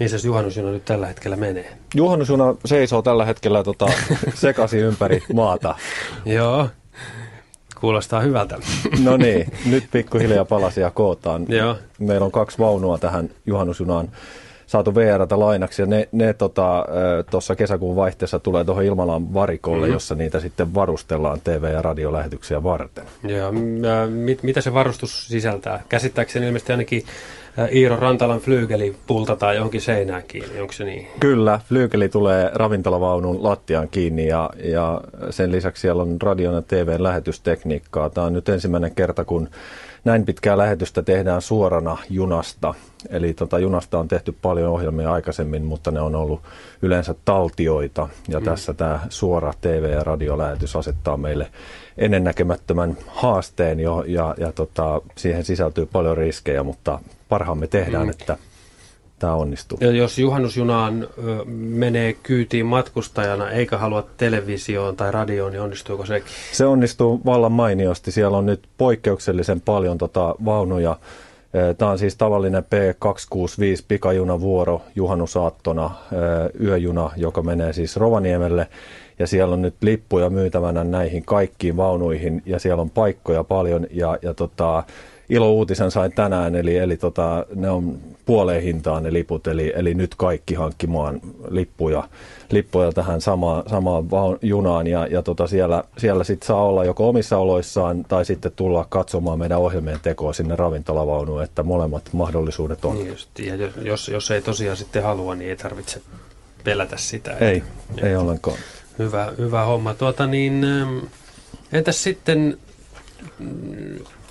Missä juhannusjuna nyt tällä hetkellä menee? Juhannusjuna seisoo tällä hetkellä tota, sekaisin ympäri maata. Joo, kuulostaa hyvältä. no niin, nyt pikkuhiljaa palasia kootaan. Joo. Meillä on kaksi vaunua tähän juhannusjunaan saatu VRtä lainaksi ja ne, ne tuossa tota, kesäkuun vaihteessa tulee tuohon Ilmalan varikolle, mm-hmm. jossa niitä sitten varustellaan TV- ja radiolähetyksiä varten. Joo, mit, mitä se varustus sisältää? Käsittääkseni ilmeisesti ainakin Iiro Rantalan flyygeli pultataan johonkin seinään kiinni, onko se niin? Kyllä, flyygeli tulee ravintolavaunun lattiaan kiinni ja, ja sen lisäksi siellä on radion ja TVn lähetystekniikkaa. Tämä on nyt ensimmäinen kerta, kun näin pitkää lähetystä tehdään suorana junasta. Eli tota, junasta on tehty paljon ohjelmia aikaisemmin, mutta ne on ollut yleensä taltioita. Ja mm. tässä tämä suora TV- ja radiolähetys asettaa meille ennennäkemättömän haasteen jo, ja, ja tota, siihen sisältyy paljon riskejä, mutta parhaamme tehdään, mm. että tämä onnistuu. Ja jos juhannusjunaan ö, menee kyytiin matkustajana eikä halua televisioon tai radioon, niin onnistuuko sekin? Se onnistuu vallan mainiosti. Siellä on nyt poikkeuksellisen paljon tota vaunuja. Tämä on siis tavallinen P265 pikajunavuoro juhannusaattona, yöjuna, joka menee siis Rovaniemelle. Ja siellä on nyt lippuja myytävänä näihin kaikkiin vaunuihin ja siellä on paikkoja paljon ja, ja tota, ilo-uutisen sain tänään, eli, eli tota, ne on puoleen hintaan ne liput, eli, eli nyt kaikki hankkimaan lippuja, lippuja tähän samaan, samaan junaan, ja, ja tota siellä, siellä sitten saa olla joko omissa oloissaan, tai sitten tulla katsomaan meidän ohjelmien tekoa sinne ravintolavaunuun, että molemmat mahdollisuudet on. Niin just, ja jos, jos ei tosiaan sitten halua, niin ei tarvitse pelätä sitä. Ei, että, ei ollenkaan. Hyvä, hyvä homma. Tuota niin, entäs sitten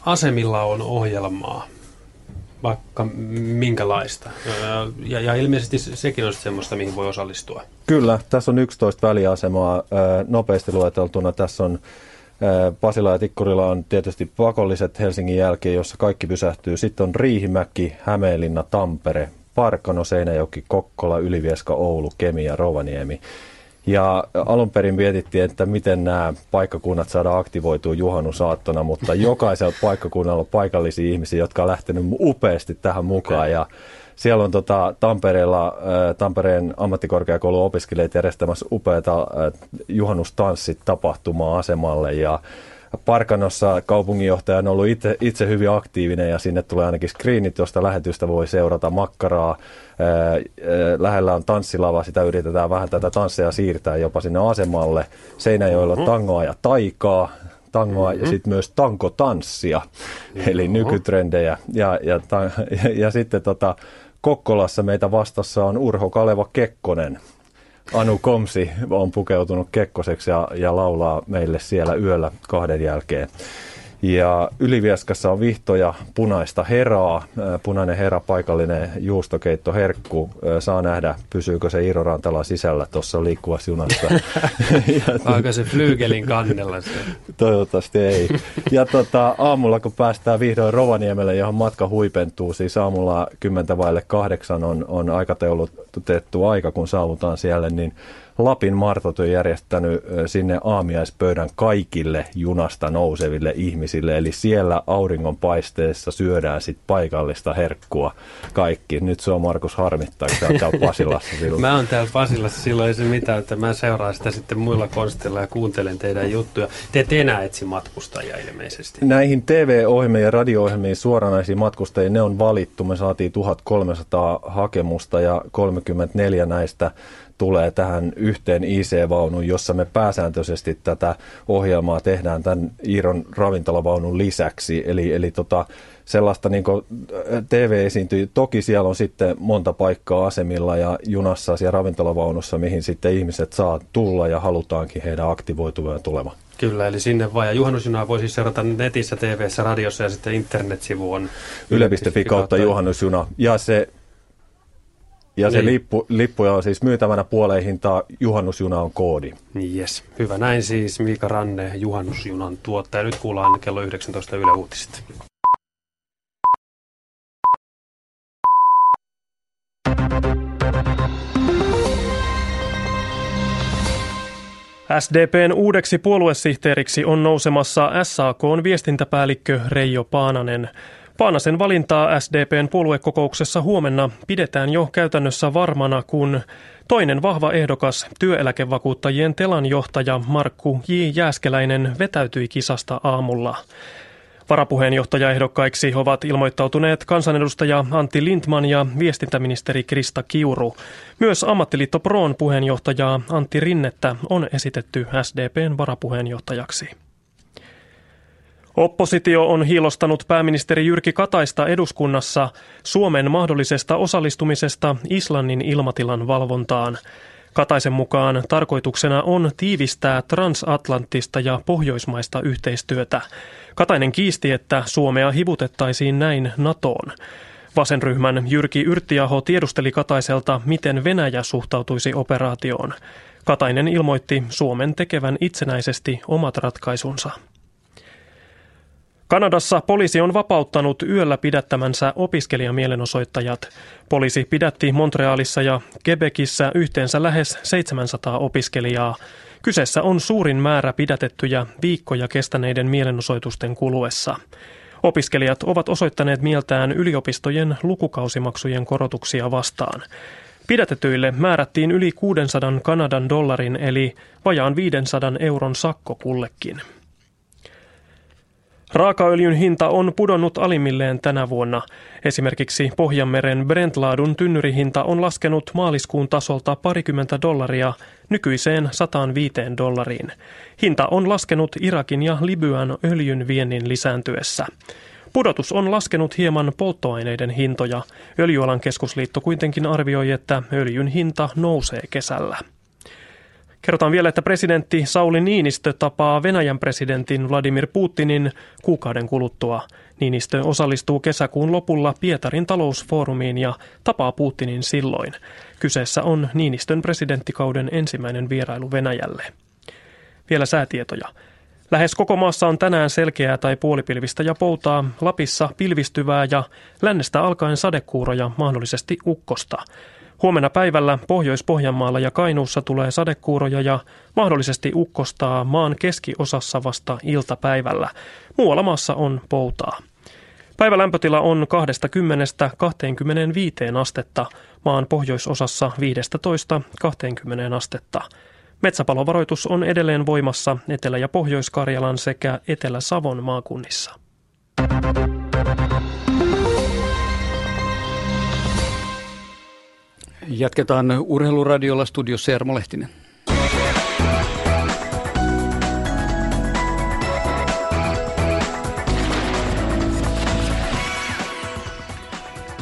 asemilla on ohjelmaa, vaikka minkälaista. Ja, ja ilmeisesti sekin on semmoista, mihin voi osallistua. Kyllä, tässä on 11 väliasemaa nopeasti lueteltuna. Tässä on Pasila ja Tikkurilla on tietysti pakolliset Helsingin jälkeen, jossa kaikki pysähtyy. Sitten on Riihimäki, Hämeenlinna, Tampere, Parkano, Seinäjoki, Kokkola, Ylivieska, Oulu, Kemi ja Rovaniemi. Ja alun perin mietittiin, että miten nämä paikkakunnat saadaan aktivoitua juhannusaattona, mutta jokaisella paikkakunnalla on paikallisia ihmisiä, jotka on lähtenyt upeasti tähän mukaan. Okay. Ja siellä on tota, Tampereella, Tampereen ammattikorkeakoulun opiskelijat järjestämässä upeata juhannustanssit tapahtumaa asemalle ja Parkanossa kaupunginjohtaja on ollut itse, itse hyvin aktiivinen ja sinne tulee ainakin screenit, josta lähetystä voi seurata makkaraa. Lähellä on tanssilava, sitä yritetään vähän tätä tansseja siirtää jopa sinne asemalle. Seinäjoella on tangoa ja taikaa, tangoa mm-hmm. ja sitten myös tankotanssia, mm-hmm. eli nykytrendejä. Ja, ja, ta, ja, ja sitten tota, Kokkolassa meitä vastassa on Urho Kaleva Kekkonen, Anu Komsi on pukeutunut Kekkoseksi ja, ja laulaa meille siellä yöllä kahden jälkeen. Ja Ylivieskassa on vihtoja punaista heraa, punainen hera, paikallinen juustokeitto herkku. Saa nähdä, pysyykö se Iiro Rantala sisällä tuossa liikkuvassa junassa. Onko se flyygelin kannella se? Toivottavasti ei. Ja tota, aamulla kun päästään vihdoin Rovaniemelle, johon matka huipentuu, siis aamulla 10 vaille kahdeksan on, on aikataulutettu aika, kun saavutaan siellä, niin Lapin Martot on järjestänyt sinne aamiaispöydän kaikille junasta nouseville ihmisille. Eli siellä auringonpaisteessa syödään sit paikallista herkkua kaikki. Nyt se on Markus harmittaa, että sä täällä Pasilassa silloin. Mä oon täällä Pasilassa silloin ei se mitään, että mä seuraan sitä sitten muilla konstilla ja kuuntelen teidän juttuja. Te et enää etsi matkustajia ilmeisesti. Näihin TV-ohjelmiin ja radio-ohjelmiin suoranaisiin matkustajia, ne on valittu. Me saatiin 1300 hakemusta ja 34 näistä tulee tähän yhteen IC-vaunuun, jossa me pääsääntöisesti tätä ohjelmaa tehdään tämän Iiron ravintolavaunun lisäksi. Eli, eli tota, sellaista niin TV esiintyy. Toki siellä on sitten monta paikkaa asemilla ja junassa ja ravintolavaunussa, mihin sitten ihmiset saa tulla ja halutaankin heidän aktivoitumaan tulemaan. Kyllä, eli sinne vaan. Ja juhannusjunaa voi siis seurata netissä, tv radiossa ja sitten internetsivu on yle.fi kautta juhannusjuna. Ja se, ja niin. se lippu, lippuja on siis myytävänä puoleen hintaa, juhannusjuna on koodi. Yes. Hyvä, näin siis Miika Ranne, juhannusjunan tuottaja. Nyt kuullaan kello 19 Yle Uutiset. SDPn uudeksi puoluesihteeriksi on nousemassa SAKn viestintäpäällikkö Reijo Paananen. Paanasen valintaa SDPn puoluekokouksessa huomenna pidetään jo käytännössä varmana, kun toinen vahva ehdokas, työeläkevakuuttajien telan johtaja Markku J. Jääskeläinen vetäytyi kisasta aamulla. Varapuheenjohtajaehdokkaiksi ovat ilmoittautuneet kansanedustaja Antti Lindman ja viestintäministeri Krista Kiuru. Myös ammattiliitto Proon puheenjohtajaa Antti Rinnettä on esitetty SDPn varapuheenjohtajaksi. Oppositio on hiilostanut pääministeri Jyrki Kataista eduskunnassa Suomen mahdollisesta osallistumisesta Islannin ilmatilan valvontaan. Kataisen mukaan tarkoituksena on tiivistää transatlanttista ja pohjoismaista yhteistyötä. Katainen kiisti, että Suomea hivutettaisiin näin NATOon. Vasenryhmän Jyrki Yrttiaho tiedusteli Kataiselta, miten Venäjä suhtautuisi operaatioon. Katainen ilmoitti Suomen tekevän itsenäisesti omat ratkaisunsa. Kanadassa poliisi on vapauttanut yöllä pidättämänsä opiskelijamielenosoittajat. Poliisi pidätti Montrealissa ja Quebecissä yhteensä lähes 700 opiskelijaa. Kyseessä on suurin määrä pidätettyjä viikkoja kestäneiden mielenosoitusten kuluessa. Opiskelijat ovat osoittaneet mieltään yliopistojen lukukausimaksujen korotuksia vastaan. Pidätetyille määrättiin yli 600 Kanadan dollarin eli vajaan 500 euron sakko kullekin. Raakaöljyn hinta on pudonnut alimmilleen tänä vuonna. Esimerkiksi Pohjanmeren Brentlaadun tynnyrihinta on laskenut maaliskuun tasolta parikymmentä dollaria nykyiseen 105 dollariin. Hinta on laskenut Irakin ja Libyan öljyn viennin lisääntyessä. Pudotus on laskenut hieman polttoaineiden hintoja. Öljyalan keskusliitto kuitenkin arvioi, että öljyn hinta nousee kesällä. Kerrotaan vielä, että presidentti Sauli Niinistö tapaa Venäjän presidentin Vladimir Putinin kuukauden kuluttua. Niinistö osallistuu kesäkuun lopulla Pietarin talousfoorumiin ja tapaa Putinin silloin. Kyseessä on Niinistön presidenttikauden ensimmäinen vierailu Venäjälle. Vielä säätietoja. Lähes koko maassa on tänään selkeää tai puolipilvistä ja poutaa, Lapissa pilvistyvää ja lännestä alkaen sadekuuroja, mahdollisesti ukkosta. Huomenna päivällä Pohjois-Pohjanmaalla ja Kainuussa tulee sadekuuroja ja mahdollisesti ukkostaa maan keskiosassa vasta iltapäivällä. Muualla maassa on poutaa. Päivälämpötila on 20-25 astetta, maan pohjoisosassa 15-20 astetta. Metsäpalovaroitus on edelleen voimassa Etelä- ja Pohjois-Karjalan sekä Etelä-Savon maakunnissa. Jatketaan urheiluradiolla studiossa Jarmo Lehtinen.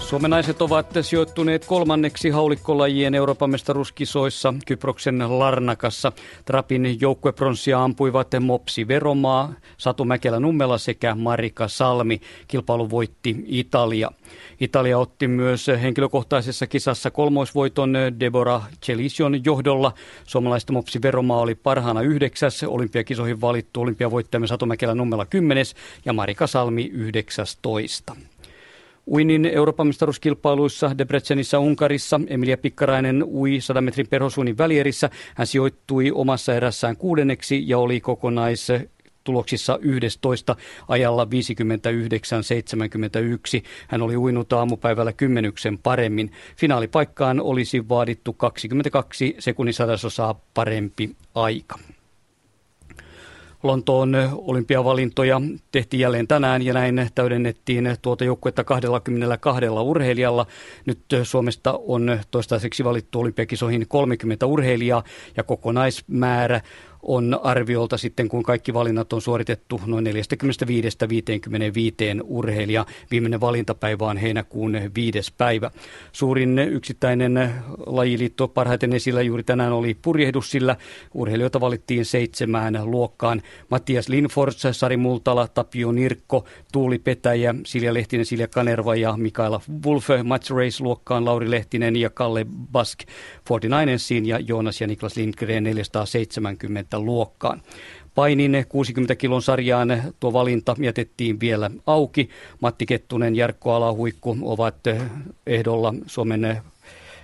Suomen naiset ovat sijoittuneet kolmanneksi haulikkolajien Euroopan mestaruuskisoissa Kyproksen Larnakassa. Trapin joukkuepronssia ampuivat Mopsi Veromaa, Satu Mäkelä Nummela sekä Marika Salmi. Kilpailu voitti Italia. Italia otti myös henkilökohtaisessa kisassa kolmoisvoiton Deborah Celision johdolla. Suomalaista Mopsi Veromaa oli parhaana yhdeksäs, olympiakisoihin valittu olympiavoittajamme Satu Mäkelä Nummela kymmenes ja Marika Salmi yhdeksästoista. Uinin Euroopan mestaruuskilpailuissa Debrecenissa Unkarissa Emilia Pikkarainen ui 100 metrin perhosuunnin välierissä. Hän sijoittui omassa erässään kuudenneksi ja oli kokonais tuloksissa 11 ajalla 59-71. Hän oli uinut aamupäivällä kymmenyksen paremmin. Finaalipaikkaan olisi vaadittu 22 sekunnin sadasosaa parempi aika. Lontoon olympiavalintoja tehtiin jälleen tänään ja näin täydennettiin tuota joukkuetta 22 urheilijalla. Nyt Suomesta on toistaiseksi valittu olympiakisoihin 30 urheilijaa ja kokonaismäärä on arviolta sitten, kun kaikki valinnat on suoritettu noin 45-55 urheilija. Viimeinen valintapäivä on heinäkuun viides päivä. Suurin yksittäinen lajiliitto parhaiten esillä juuri tänään oli purjehdus, sillä urheilijoita valittiin seitsemään luokkaan. Mattias Linfors, Sari Multala, Tapio Nirkko, Tuuli Petäjä, Silja Lehtinen, Silja Kanerva ja Mikaela Wolfe Match Race-luokkaan, Lauri Lehtinen ja Kalle Bask 49ersiin ja Joonas ja Niklas Lindgren 470 luokkaan. Painin 60 kilon sarjaan tuo valinta jätettiin vielä auki. Matti Kettunen, Jarkko Alahuikku ovat ehdolla Suomen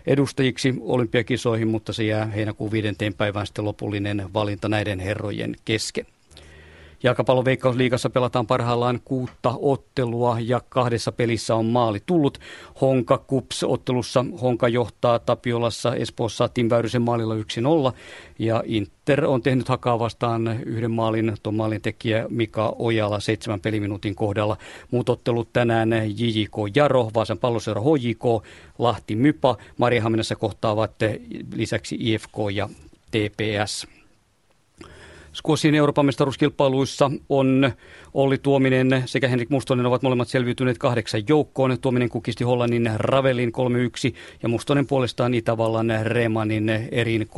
edustajiksi olympiakisoihin, mutta se jää heinäkuun viidenteen päivään sitten lopullinen valinta näiden herrojen kesken. Jalkapallon veikkausliigassa pelataan parhaillaan kuutta ottelua ja kahdessa pelissä on maali tullut. Honka Kups ottelussa Honka johtaa Tapiolassa Espoossa Tim Väyrysen maalilla 1-0 ja Inter on tehnyt hakaa vastaan yhden maalin, tuon maalin tekijä Mika Ojala seitsemän peliminuutin kohdalla. Muut ottelut tänään JJK Jaro, Vaasan palloseura HJK, Lahti Mypa, Mariehaminassa kohtaavat lisäksi IFK ja TPS. Squashin Euroopan mestaruuskilpailuissa on Olli Tuominen sekä Henrik Mustonen ovat molemmat selviytyneet kahdeksan joukkoon. Tuominen kukisti Hollannin Ravelin 3-1 ja Mustonen puolestaan Itävallan Remanin Erin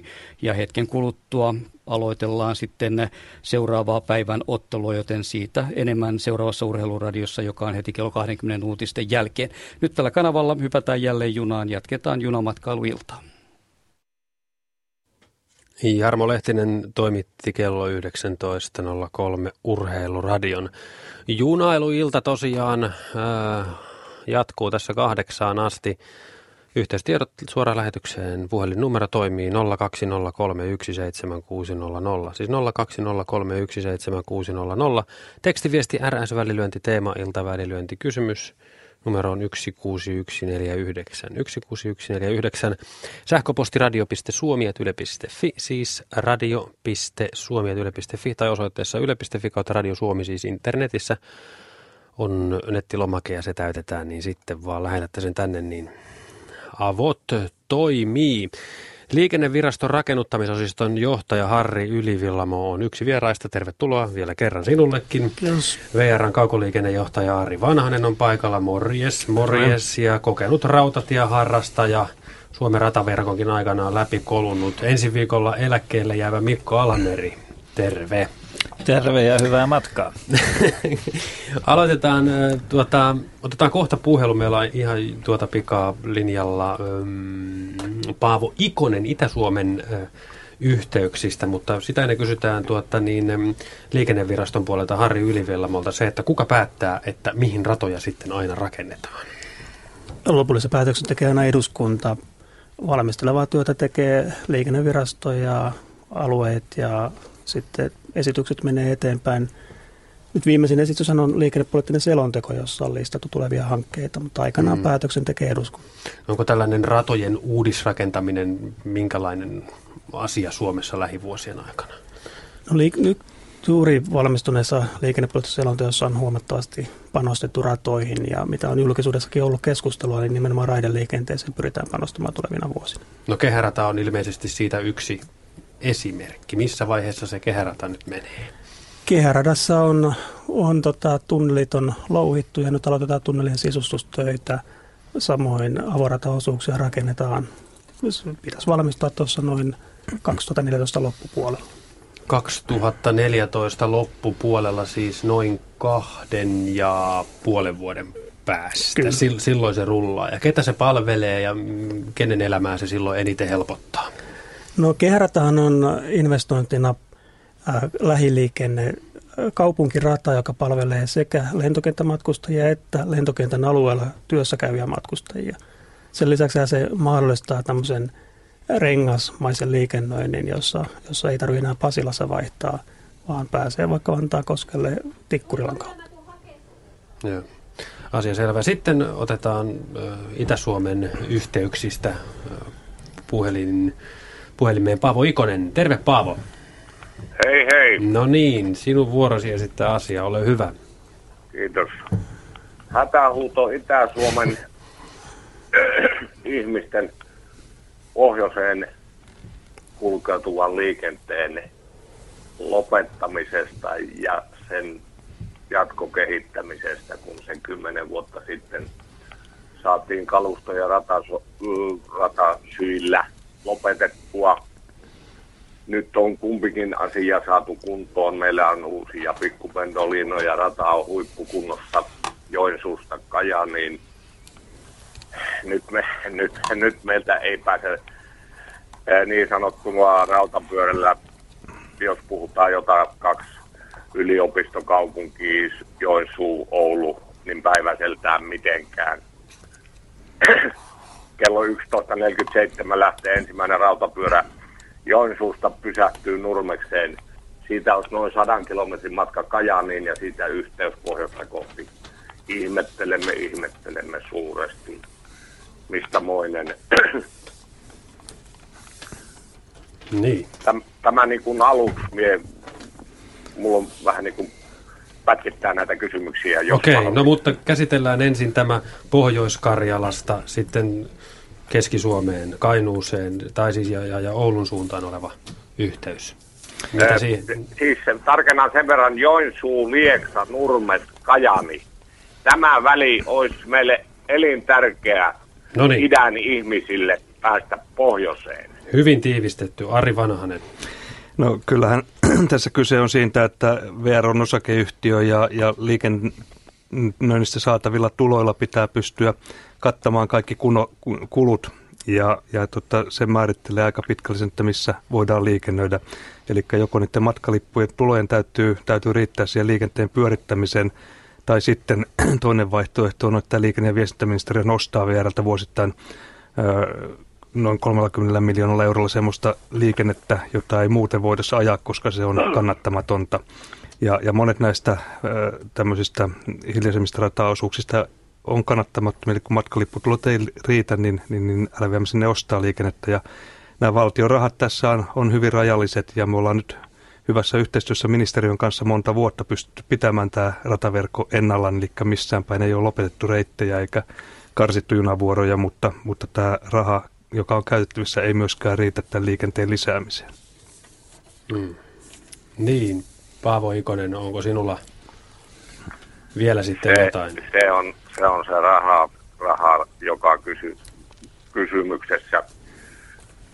3-1. Ja hetken kuluttua aloitellaan sitten seuraavaa päivän ottelua, joten siitä enemmän seuraavassa urheiluradiossa, joka on heti kello 20 uutisten jälkeen. Nyt tällä kanavalla hypätään jälleen junaan, jatketaan junamatkailuiltaa. Jarmo Lehtinen toimitti kello 19.03 Urheiluradion. Junailuilta tosiaan ää, jatkuu tässä kahdeksaan asti. Yhteystiedot suoraan lähetykseen. Puhelinnumero toimii 020317600. Siis 020317600. Tekstiviesti RS välilyönti teema iltavälilyönti kysymys numero on 16149. 16149. Sähköposti radio.suomi.yle.fi, siis radio.suomi.yle.fi tai osoitteessa yle.fi kautta radio Suomi siis internetissä on nettilomake ja se täytetään, niin sitten vaan lähetätte sen tänne, niin avot toimii. Liikenneviraston rakennuttamisosiston johtaja Harri Ylivillamo on yksi vieraista. Tervetuloa vielä kerran sinullekin. Kiitos. VRn kaukoliikennejohtaja Ari Vanhanen on paikalla. Morjes, morjes ja kokenut rautatieharrastaja. Suomen rataverkonkin aikanaan läpikolunnut. Ensi viikolla eläkkeelle jäävä Mikko Almeri. Terve. Terve ja hyvää matkaa. Aloitetaan, tuota, otetaan kohta puhelu. Meillä on ihan tuota pikaa linjalla um, Paavo Ikonen Itä-Suomen uh, yhteyksistä, mutta sitä ennen kysytään tuota, niin, liikenneviraston puolelta Harri Ylivellamolta se, että kuka päättää, että mihin ratoja sitten aina rakennetaan? Lopullisen päätöksen tekee aina eduskunta. Valmistelevaa työtä tekee liikennevirasto ja alueet ja sitten esitykset menee eteenpäin. Nyt viimeisin esitys on liikennepoliittinen selonteko, jossa on listattu tulevia hankkeita, mutta aikanaan mm. päätöksen tekee eduskunta. Onko tällainen ratojen uudisrakentaminen minkälainen asia Suomessa lähivuosien aikana? No, liik- nyt juuri valmistuneessa liikennepoliittisessa selonteossa on huomattavasti panostettu ratoihin ja mitä on julkisuudessakin ollut keskustelua, niin nimenomaan raideliikenteeseen pyritään panostamaan tulevina vuosina. No kehärata on ilmeisesti siitä yksi esimerkki? Missä vaiheessa se kehärata nyt menee? Kehäradassa on, on tota, tunnelit on louhittu ja nyt aloitetaan tunnelien sisustustöitä. Samoin avorataosuuksia rakennetaan. Pitäisi valmistua tuossa noin 2014 loppupuolella. 2014 loppupuolella siis noin kahden ja puolen vuoden päästä. Kyllä. Silloin se rullaa. Ja ketä se palvelee ja kenen elämää se silloin eniten helpottaa? No kehäratahan on investointina äh, lähiliikenne äh, kaupunkirata, joka palvelee sekä lentokenttämatkustajia että lentokentän alueella työssä käyviä matkustajia. Sen lisäksi se mahdollistaa tämmöisen rengasmaisen liikennöinnin, jossa, jossa ei tarvitse enää Pasilassa vaihtaa, vaan pääsee vaikka koskelle Tikkurilan kautta. Joo. Asia selvä. Sitten otetaan Itä-Suomen yhteyksistä puhelin puhelimeen Paavo Ikonen. Terve Paavo. Hei hei. No niin, sinun vuorosi esittää asia, ole hyvä. Kiitos. Hätähuuto Itä-Suomen ihmisten pohjoiseen kulkeutuvan liikenteen lopettamisesta ja sen jatkokehittämisestä, kun sen kymmenen vuotta sitten saatiin kalusto- ja ratasyillä lopetettua. Nyt on kumpikin asia saatu kuntoon. Meillä on uusia pikkupendolinoja, rata on huippukunnossa Joensuusta Kajaniin. Nyt, me, nyt, nyt meiltä ei pääse niin sanottuna rautapyörällä, jos puhutaan jotain kaksi yliopistokaupunkia, Joensuu, Oulu, niin päiväseltään mitenkään. Kello 11.47 lähtee ensimmäinen rautapyörä Joensuusta pysähtyy Nurmekseen. Siitä olisi noin 100 kilometrin matka Kajaniin ja siitä yhteys pohjoista kohti. Ihmettelemme, ihmettelemme suuresti. Mistä moinen? Niin. Tämä, tämä niin kuin aluksi, mie, mulla on vähän niin kuin pätkittää näitä kysymyksiä. Okei, okay, no mutta käsitellään ensin tämä Pohjois-Karjalasta, sitten Keski-Suomeen, Kainuuseen tai siis ja, ja, ja Oulun suuntaan oleva yhteys. Mitä siihen? Siis tarkennan sen verran Joensuu, Lieksa, Nurmes, Kajani. Tämä väli olisi meille elintärkeä Noniin. idän ihmisille päästä pohjoiseen. Hyvin tiivistetty. Ari Vanhanen. No kyllähän tässä kyse on siitä, että VR on osakeyhtiö ja, ja liikennöinnistä saatavilla tuloilla pitää pystyä kattamaan kaikki kuno, kulut ja, ja tota, se määrittelee aika pitkälle että missä voidaan liikennöidä. Eli joko niiden matkalippujen tulojen täytyy, täytyy riittää siihen liikenteen pyörittämiseen, tai sitten toinen vaihtoehto on, että liikenne- ja viestintäministeriö nostaa VRltä vuosittain ö, noin 30 miljoonalla eurolla semmoista liikennettä, jota ei muuten voida ajaa, koska se on kannattamatonta. Ja, ja monet näistä ö, tämmöisistä hiljaisemmista rataosuuksista on kannattamattomia, eli kun matkalipputulot ei riitä, niin, niin, niin LVM sinne ostaa liikennettä. Ja nämä valtion rahat tässä on, on hyvin rajalliset, ja me ollaan nyt hyvässä yhteistyössä ministeriön kanssa monta vuotta pystytty pitämään tämä rataverkko ennallaan, eli missään päin ei ole lopetettu reittejä eikä karsittu junavuoroja, mutta, mutta tämä raha, joka on käytettävissä, ei myöskään riitä tämän liikenteen lisäämiseen. Mm. Niin, Paavo Ikonen, onko sinulla vielä sitten se, jotain? Se on se, on se raha, raha joka kysy, kysymyksessä.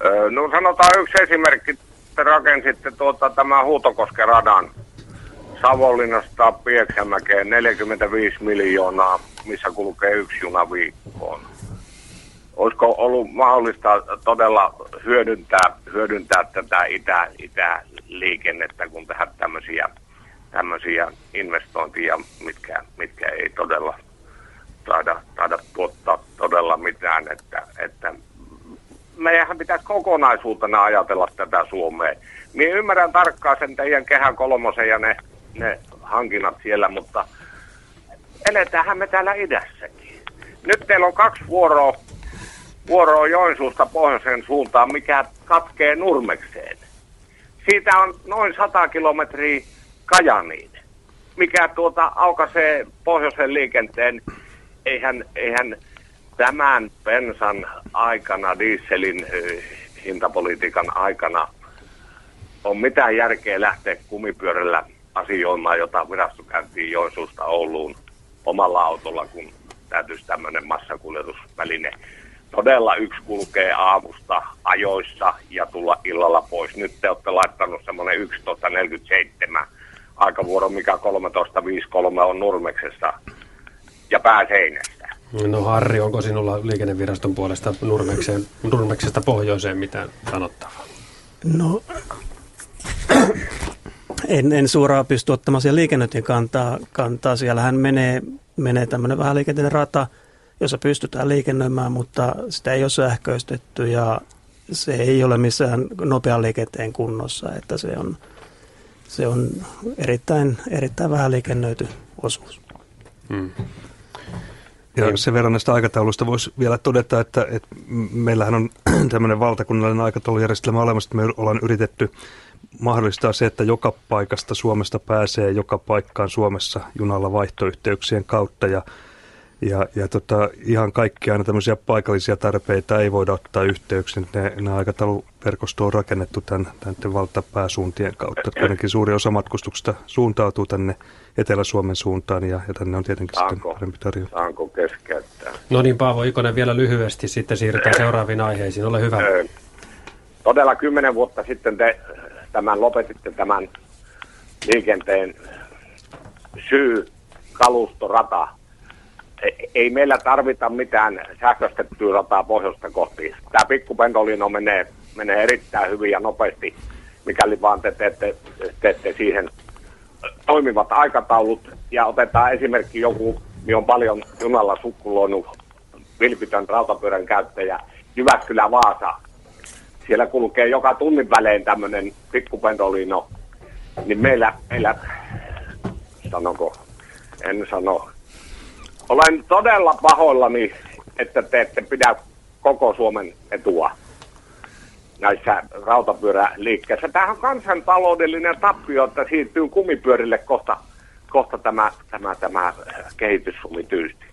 Öö, no sanotaan yksi esimerkki. Te rakensitte tuota, tämä Huutokosken radan Savonlinnasta Pieksämäkeen 45 miljoonaa, missä kulkee yksi juna viikkoon. Olisiko ollut mahdollista todella hyödyntää, hyödyntää tätä itä, itäliikennettä, kun tehdään tämmöisiä tämmöisiä investointia, mitkä, mitkä ei todella taida, taida tuottaa todella mitään, että, että meidän pitäisi kokonaisuutena ajatella tätä Suomea. Minä ymmärrän tarkkaan sen teidän kehän kolmosen ja ne, ne hankinnat siellä, mutta eletäänhän me täällä idässäkin. Nyt teillä on kaksi vuoroa, vuoroa Joensuusta pohjoisen suuntaan, mikä katkee Nurmekseen. Siitä on noin 100 kilometriä Kajaniin, mikä tuota aukaisee pohjoisen liikenteen. Eihän, eihän tämän pensan aikana, dieselin hintapolitiikan aikana, on mitään järkeä lähteä kumipyörällä asioimaan, jota virasto käyntiin Joensuusta Ouluun omalla autolla, kun täytyisi tämmöinen massakuljetusväline. Todella yksi kulkee aamusta ajoissa ja tulla illalla pois. Nyt te olette laittanut semmoinen 11.47 aikavuoro, mikä 13.53 on Nurmeksessa ja pääseinästä. No Harri, onko sinulla liikenneviraston puolesta Nurmekseen, Nurmeksesta pohjoiseen mitään sanottavaa? No, en, en suoraan pysty ottamaan siellä liikennöintiin kantaa, kantaa. Siellähän menee, menee tämmöinen vähän liikenteinen rata, jossa pystytään liikennöimään, mutta sitä ei ole sähköistetty ja se ei ole missään nopean liikenteen kunnossa, että se on, se on erittäin, erittäin vähän liikennöity osuus. Hmm. Ja sen verran näistä aikatauluista voisi vielä todeta, että, että meillähän on tämmöinen valtakunnallinen aikataulujärjestelmä olemassa, että me ollaan yritetty mahdollistaa se, että joka paikasta Suomesta pääsee joka paikkaan Suomessa junalla vaihtoyhteyksien kautta ja ja, ja tota, ihan kaikkia aina tämmöisiä paikallisia tarpeita ei voida ottaa yhteyksiin. Ne, ne aikatauluverkosto on rakennettu tämän, tämän valtapääsuuntien kautta. Kuitenkin suuri osa matkustuksesta suuntautuu tänne Etelä-Suomen suuntaan ja, ja tänne on tietenkin saanko, sitten parempi tarjoa. Saanko keskeyttää? No niin, Paavo Ikonen vielä lyhyesti, sitten siirrytään seuraaviin aiheisiin. Ole hyvä. Todella kymmenen vuotta sitten te tämän lopetitte tämän liikenteen syy kalustorata ei meillä tarvita mitään sähköstettyä rataa pohjoista kohti. Tämä pikkupendolino menee, menee erittäin hyvin ja nopeasti, mikäli vaan te teette, teette siihen toimivat aikataulut. Ja otetaan esimerkki joku, niin on paljon junalla sukkuloinut vilpitön rautapyörän käyttäjä, Jyväskylä-Vaasa. Siellä kulkee joka tunnin välein tämmöinen pikkupendolino. Niin meillä, meillä, sanonko, en sano, olen todella pahoillani, että te ette pidä koko Suomen etua näissä rautapyöräliikkeissä. Tämähän on kansantaloudellinen tappio, että siirtyy kumipyörille kohta, kohta tämä, tämä, tämä kehityssumi tyysti.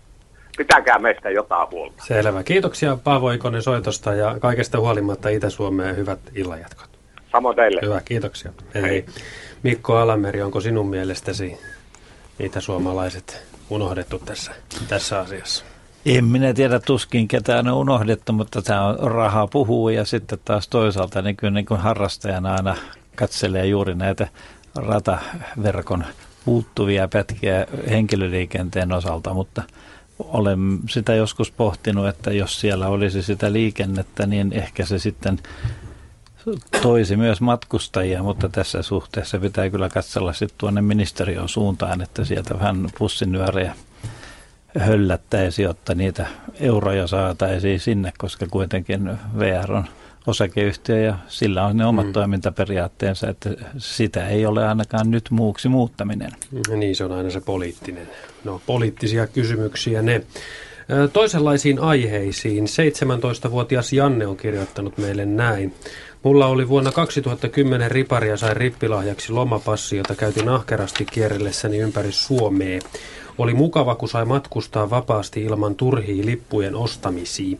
Pitäkää meistä jotain huolta. Selvä. Kiitoksia Paavo Ikonen soitosta ja kaikesta huolimatta Itä-Suomeen hyvät illanjatkot. Samoin teille. Hyvä, kiitoksia. Hei. Mikko Alameri, onko sinun mielestäsi itäsuomalaiset unohdettu tässä, tässä asiassa? En minä tiedä tuskin ketään on unohdettu, mutta tämä on rahaa puhuu ja sitten taas toisaalta niin kyllä niin kuin harrastajana aina katselee juuri näitä rataverkon puuttuvia pätkiä henkilöliikenteen osalta, mutta olen sitä joskus pohtinut, että jos siellä olisi sitä liikennettä, niin ehkä se sitten toisi myös matkustajia, mutta tässä suhteessa pitää kyllä katsella sitten tuonne ministeriön suuntaan, että sieltä vähän pussinyörejä höllättäisiin, jotta niitä euroja saataisiin sinne, koska kuitenkin VR on osakeyhtiö ja sillä on ne omat mm. toimintaperiaatteensa, että sitä ei ole ainakaan nyt muuksi muuttaminen. Niin, se on aina se poliittinen. No, poliittisia kysymyksiä ne. Toisenlaisiin aiheisiin 17-vuotias Janne on kirjoittanut meille näin. Mulla oli vuonna 2010 ripari ja sain rippilahjaksi lomapassi, jota käytin ahkerasti kierrellessäni ympäri Suomea. Oli mukava, kun sai matkustaa vapaasti ilman turhia lippujen ostamisia.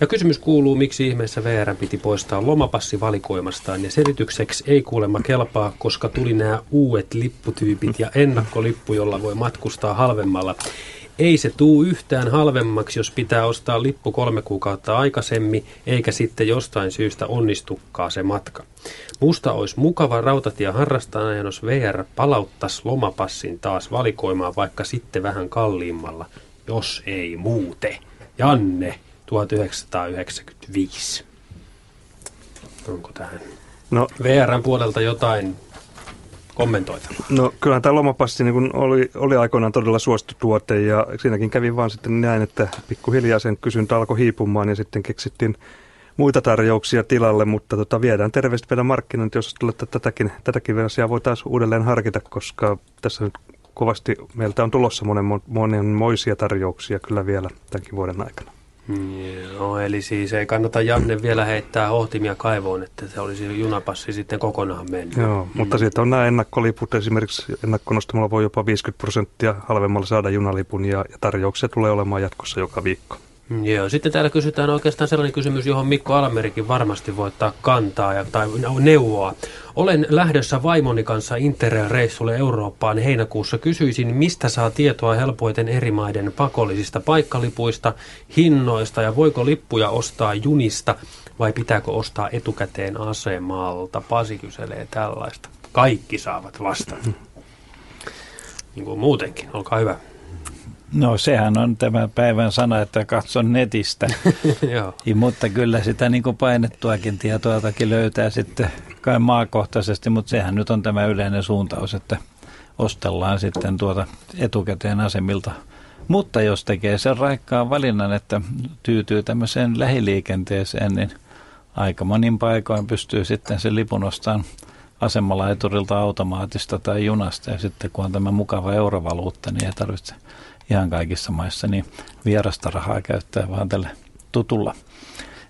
Ja kysymys kuuluu, miksi ihmeessä VR piti poistaa lomapassi valikoimastaan. Ja selitykseksi ei kuulemma kelpaa, koska tuli nämä uudet lipputyypit ja ennakkolippu, jolla voi matkustaa halvemmalla. Ei se tuu yhtään halvemmaksi, jos pitää ostaa lippu kolme kuukautta aikaisemmin, eikä sitten jostain syystä onnistukkaa se matka. Musta olisi mukava rautatie harrastaa, jos VR palauttaisi lomapassin taas valikoimaan vaikka sitten vähän kalliimmalla, jos ei muute. Janne, 1995. Onko tähän no, VRn puolelta jotain kommentoitavaa? No kyllähän tämä lomapassi niin oli, oli aikoinaan todella suosittu tuote ja siinäkin kävi vaan sitten näin, että pikkuhiljaa sen kysyntä alkoi hiipumaan ja sitten keksittiin muita tarjouksia tilalle, mutta tota, viedään terveesti vielä markkinointi, jos että tätäkin, tätäkin asiaa voi taas uudelleen harkita, koska tässä nyt kovasti meiltä on tulossa monen, monenmoisia tarjouksia kyllä vielä tämänkin vuoden aikana. Joo, eli siis ei kannata Janne vielä heittää hohtimia kaivoon, että se olisi junapassi sitten kokonaan mennyt. Joo, mm. mutta siitä on nämä ennakkoliput. Esimerkiksi ennakkonostamalla voi jopa 50 prosenttia halvemmalla saada junalipun ja, ja tarjouksia tulee olemaan jatkossa joka viikko. Joo, sitten täällä kysytään oikeastaan sellainen kysymys, johon Mikko Almerikin varmasti voi ottaa kantaa ja, tai neuvoa. Olen lähdössä vaimoni kanssa Interrail-reissulle Eurooppaan heinäkuussa. Kysyisin, mistä saa tietoa helpoiten eri maiden pakollisista paikkalipuista, hinnoista ja voiko lippuja ostaa junista vai pitääkö ostaa etukäteen asemalta? Pasi kyselee tällaista. Kaikki saavat vastata. Niin kuin muutenkin, olkaa hyvä. No sehän on tämä päivän sana, että katson netistä. Joo. Ja, mutta kyllä sitä niin kuin painettuakin tietoa löytää sitten kai maakohtaisesti, mutta sehän nyt on tämä yleinen suuntaus, että ostellaan sitten tuota etukäteen asemilta. Mutta jos tekee sen raikkaan valinnan, että tyytyy tämmöiseen lähiliikenteeseen, niin aika monin paikoin pystyy sitten sen lipun ostamaan asemalaiturilta automaatista tai junasta. Ja sitten kun on tämä mukava eurovaluutta, niin ei tarvitse ihan kaikissa maissa, niin vierasta rahaa käyttää vaan tällä tutulla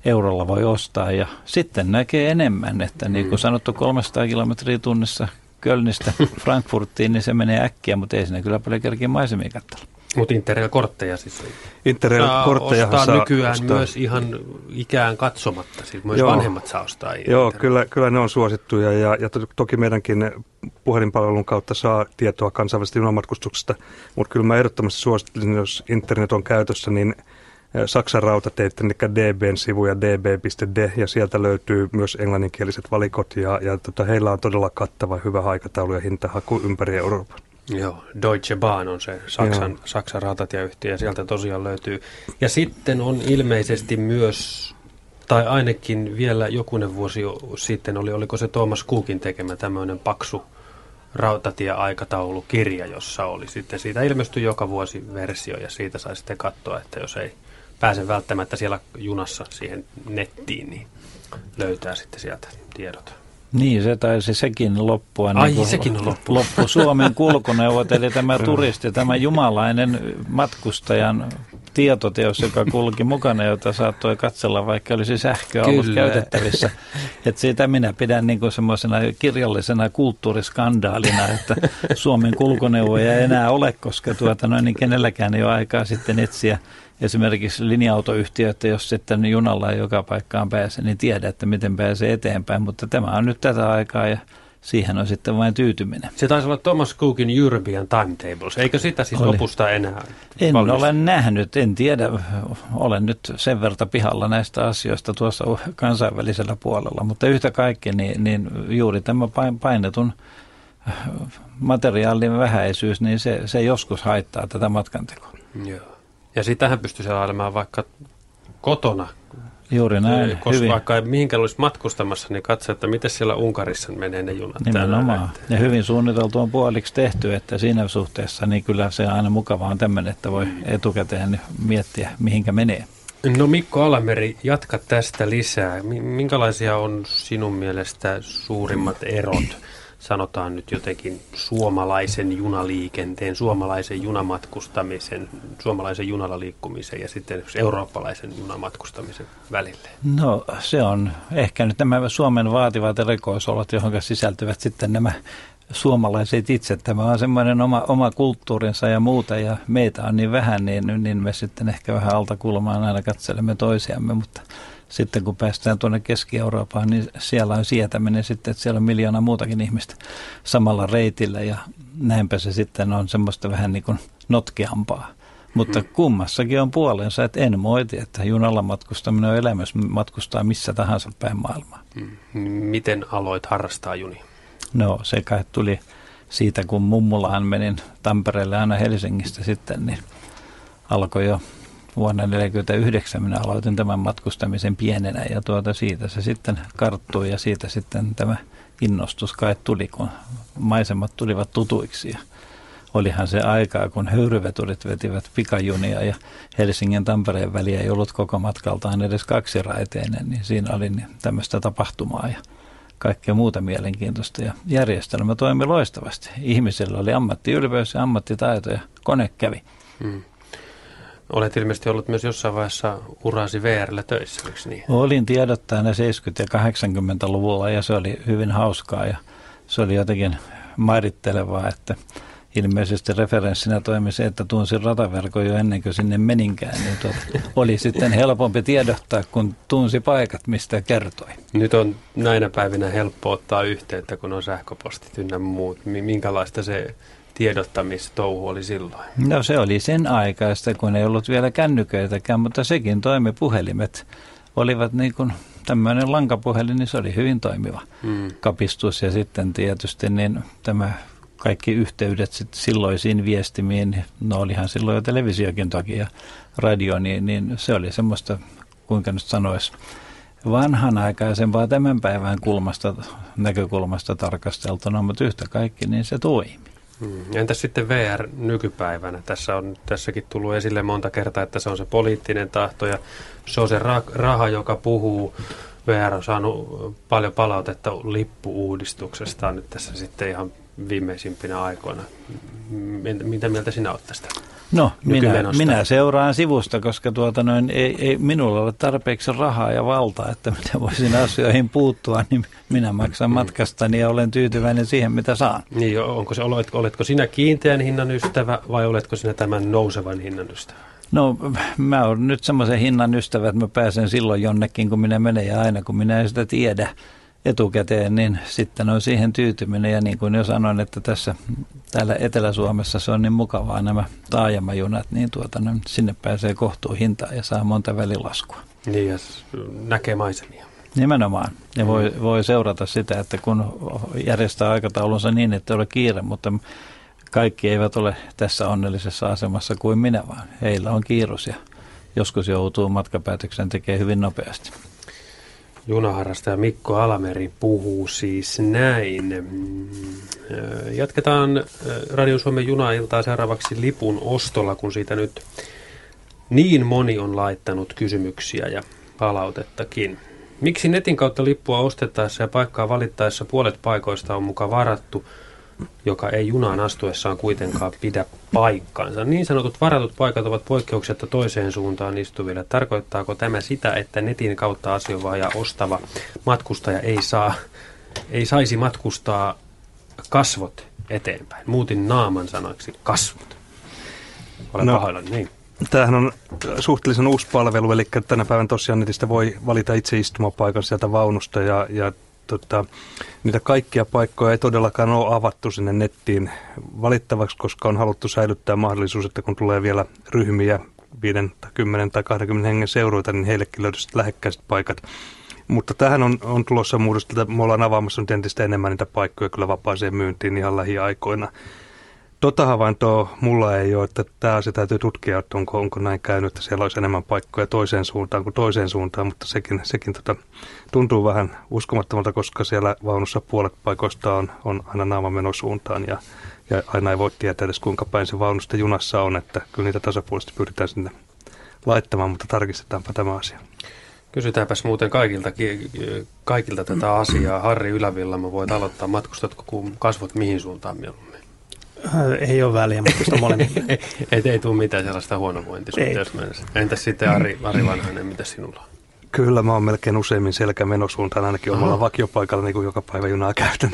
eurolla voi ostaa ja sitten näkee enemmän, että niin kuin mm. sanottu 300 kilometriä tunnissa Kölnistä Frankfurtiin, niin se menee äkkiä, mutta ei sinne kyllä paljon kerkiä maisemia katsella. Mutta Interrail-kortteja siis Interrail-kortteja saa, saa nykyään ostaa. myös ihan ikään katsomatta, siis myös Joo. vanhemmat saa ostaa. Joo, kyllä, kyllä ne on suosittuja ja, ja to, toki meidänkin puhelinpalvelun kautta saa tietoa kansainvälisestä junamatkustuksesta, mutta kyllä mä ehdottomasti suosittelisin, jos internet on käytössä, niin Saksan rautateiden, eli DBn sivuja db.de, ja sieltä löytyy myös englanninkieliset valikot, ja, ja tota, heillä on todella kattava hyvä aikataulu ja hintahaku ympäri Euroopan. Joo, Deutsche Bahn on se Saksan, Joo. Saksan rautatieyhtiö ja sieltä tosiaan löytyy. Ja sitten on ilmeisesti myös, tai ainakin vielä jokunen vuosi sitten oli, oliko se Thomas Cookin tekemä tämmöinen paksu rautatieaikataulukirja, jossa oli sitten, siitä ilmestyi joka vuosi versio ja siitä sai sitten katsoa, että jos ei pääse välttämättä siellä junassa siihen nettiin, niin löytää sitten sieltä tiedot. Niin, se taisi sekin loppua. Ai, niin kuin sekin on loppu. loppu Suomen kulkuneuvot, eli tämä turisti, tämä jumalainen matkustajan tietoteos, joka kulki mukana, jota saattoi katsella, vaikka olisi sähköä Kyllä. ollut käytettävissä. Et siitä minä pidän niin semmoisena kirjallisena kulttuuriskandaalina, että Suomen kulkuneuvoja ei enää ole, koska tuota, noin, niin kenelläkään ei ole aikaa sitten etsiä esimerkiksi linja-autoyhtiö, että jos sitten junalla ei joka paikkaan pääse, niin tiedä, että miten pääsee eteenpäin. Mutta tämä on nyt tätä aikaa ja siihen on sitten vain tyytyminen. Se taisi olla Thomas Cookin European Timetables. Eikö sitä siis Oli. lopusta enää En valmista? ole nähnyt, en tiedä. Olen nyt sen verran pihalla näistä asioista tuossa kansainvälisellä puolella. Mutta yhtä kaikki, niin, niin juuri tämä painetun materiaalin vähäisyys, niin se, se joskus haittaa tätä matkantekoa. Joo. Ja sitähän pystyisi ajelemaan vaikka kotona. Juuri näin. Koska hyvin. vaikka mihinkä olisi matkustamassa, niin katso, että miten siellä Unkarissa menee ne junat. Nimenomaan. Ja hyvin suunniteltu on puoliksi tehty, että siinä suhteessa niin kyllä se aina mukavaa on tämmöinen, että voi etukäteen miettiä, mihinkä menee. No Mikko Alameri, jatka tästä lisää. Minkälaisia on sinun mielestä suurimmat erot sanotaan nyt jotenkin suomalaisen junaliikenteen, suomalaisen junamatkustamisen, suomalaisen junalla liikkumisen ja sitten eurooppalaisen junamatkustamisen välille? No se on ehkä nyt nämä Suomen vaativat erikoisolot, johon sisältyvät sitten nämä suomalaiset itse. Tämä on semmoinen oma, oma kulttuurinsa ja muuta ja meitä on niin vähän, niin, niin me sitten ehkä vähän alta kulmaan aina katselemme toisiamme, mutta sitten kun päästään tuonne Keski-Eurooppaan, niin siellä on sietäminen sitten, että siellä on miljoona muutakin ihmistä samalla reitillä ja näinpä se sitten on semmoista vähän niin kuin notkeampaa. Mutta hmm. kummassakin on puolensa, että en moiti, että junalla matkustaminen on elämys matkustaa missä tahansa päin maailmaa. Hmm. Miten aloit harrastaa juni? No se kai tuli siitä, kun mummulaan menin Tampereelle aina Helsingistä sitten, niin alkoi jo vuonna 1949 minä aloitin tämän matkustamisen pienenä ja tuota siitä se sitten karttui ja siitä sitten tämä innostus kai tuli, kun maisemat tulivat tutuiksi ja olihan se aikaa, kun höyryveturit vetivät pikajunia ja Helsingin Tampereen väliä ei ollut koko matkaltaan edes kaksiraiteinen, niin siinä oli niin tämmöistä tapahtumaa ja kaikkea muuta mielenkiintoista. Ja järjestelmä toimi loistavasti. Ihmisillä oli ammattiylpeys ja ammattitaito ja kone kävi. Hmm. Olet ilmeisesti ollut myös jossain vaiheessa urasi VRllä töissä, eikö niin? Olin tiedottajana 70- ja 80-luvulla ja se oli hyvin hauskaa ja se oli jotenkin mairittelevaa, että ilmeisesti referenssinä toimi se, että tunsin rataverkon jo ennen kuin sinne meninkään, niin tuota, oli sitten helpompi tiedottaa, kun tunsi paikat, mistä kertoi. Nyt on näinä päivinä helppo ottaa yhteyttä, kun on sähköpostit ynnä muut. Minkälaista se tiedottamistouhu oli silloin? No se oli sen aikaista, kun ei ollut vielä kännyköitäkään, mutta sekin toimi puhelimet. Olivat niin kuin tämmöinen lankapuhelin, niin se oli hyvin toimiva hmm. kapistus. Ja sitten tietysti niin tämä kaikki yhteydet sit silloisiin viestimiin, no olihan silloin jo televisiokin toki ja radio, niin, niin se oli semmoista, kuinka nyt sanoisi, vanhanaikaisempaa tämän päivän kulmasta, näkökulmasta tarkasteltuna, mutta yhtä kaikki, niin se toimi. Hmm. Entäs sitten VR nykypäivänä? Tässä on tässäkin tullut esille monta kertaa, että se on se poliittinen tahto ja se on se raha, joka puhuu. VR on saanut paljon palautetta lippuuudistuksesta nyt tässä sitten ihan viimeisimpinä aikoina. Mitä mieltä sinä olet tästä? No, minä, minä seuraan sivusta, koska tuota noin, ei, ei minulla ole tarpeeksi rahaa ja valtaa, että minä voisin asioihin puuttua, niin minä maksan matkastani ja olen tyytyväinen siihen, mitä saan. Niin, onko se, oletko, oletko sinä kiinteän hinnan ystävä vai oletko sinä tämän nousevan hinnan ystävä? No mä olen nyt semmoisen hinnan ystävä, että mä pääsen silloin jonnekin, kun minä menen ja aina kun minä en sitä tiedä etukäteen, niin sitten on siihen tyytyminen. Ja niin kuin jo sanoin, että tässä täällä Etelä-Suomessa se on niin mukavaa nämä taajamajunat, niin tuota, no, sinne pääsee kohtuun hintaan ja saa monta välilaskua. Niin ja näkee maisemia. Nimenomaan. Ja voi, mm. voi seurata sitä, että kun järjestää aikataulunsa niin, että ei ole kiire, mutta kaikki eivät ole tässä onnellisessa asemassa kuin minä, vaan heillä on kiirus ja joskus joutuu matkapäätöksen tekemään hyvin nopeasti. Junaharrastaja Mikko Alameri puhuu siis näin. Mm, jatketaan Radio Suomen junailtaa seuraavaksi lipun ostolla, kun siitä nyt niin moni on laittanut kysymyksiä ja palautettakin. Miksi netin kautta lippua ostettaessa ja paikkaa valittaessa puolet paikoista on mukaan varattu – joka ei junaan astuessaan kuitenkaan pidä paikkaansa. Niin sanotut varatut paikat ovat poikkeuksetta toiseen suuntaan istuville. Tarkoittaako tämä sitä, että netin kautta asioiva ja ostava matkustaja ei, saa, ei saisi matkustaa kasvot eteenpäin? Muutin naaman sanaksi kasvot. Olen no, pahoillani, niin. Tämähän on suhteellisen uusi palvelu, eli tänä päivänä tosiaan netistä voi valita itse istumapaikan sieltä vaunusta ja, ja tota, niitä kaikkia paikkoja ei todellakaan ole avattu sinne nettiin valittavaksi, koska on haluttu säilyttää mahdollisuus, että kun tulee vielä ryhmiä 5 tai 10 tai 20 hengen seuroita, niin heillekin löytyisi lähekkäiset paikat. Mutta tähän on, on tulossa muutosta, että me ollaan avaamassa nyt entistä enemmän niitä paikkoja kyllä vapaaseen myyntiin ihan lähiaikoina. Tota havaintoa mulla ei ole, että tämä asia täytyy tutkia, että onko, onko näin käynyt, että siellä olisi enemmän paikkoja toiseen suuntaan kuin toiseen suuntaan, mutta sekin, sekin tota, tuntuu vähän uskomattomalta, koska siellä vaunussa puolet paikoista on, on aina naamamenosuuntaan ja, ja aina ei voi tietää edes kuinka päin se vaunusta junassa on, että kyllä niitä tasapuolisesti pyritään sinne laittamaan, mutta tarkistetaanpa tämä asia. Kysytäänpäs muuten kaikilta, kaikilta tätä asiaa. Harri Ylävilla, mä voit aloittaa. Matkustatko kun kasvot mihin suuntaan mieluummin? Äh, ei ole väliä, mutta sitä molemmille. ei, ei tule mitään sellaista huonovointisuhteessa Entäs sitten Ari, Ari Vanhainen, mitä sinulla on? Kyllä, mä oon melkein useimmin selkämenosuuntaan ainakin omalla vakiopaikalla, niin kuin joka päivä junaa käytän.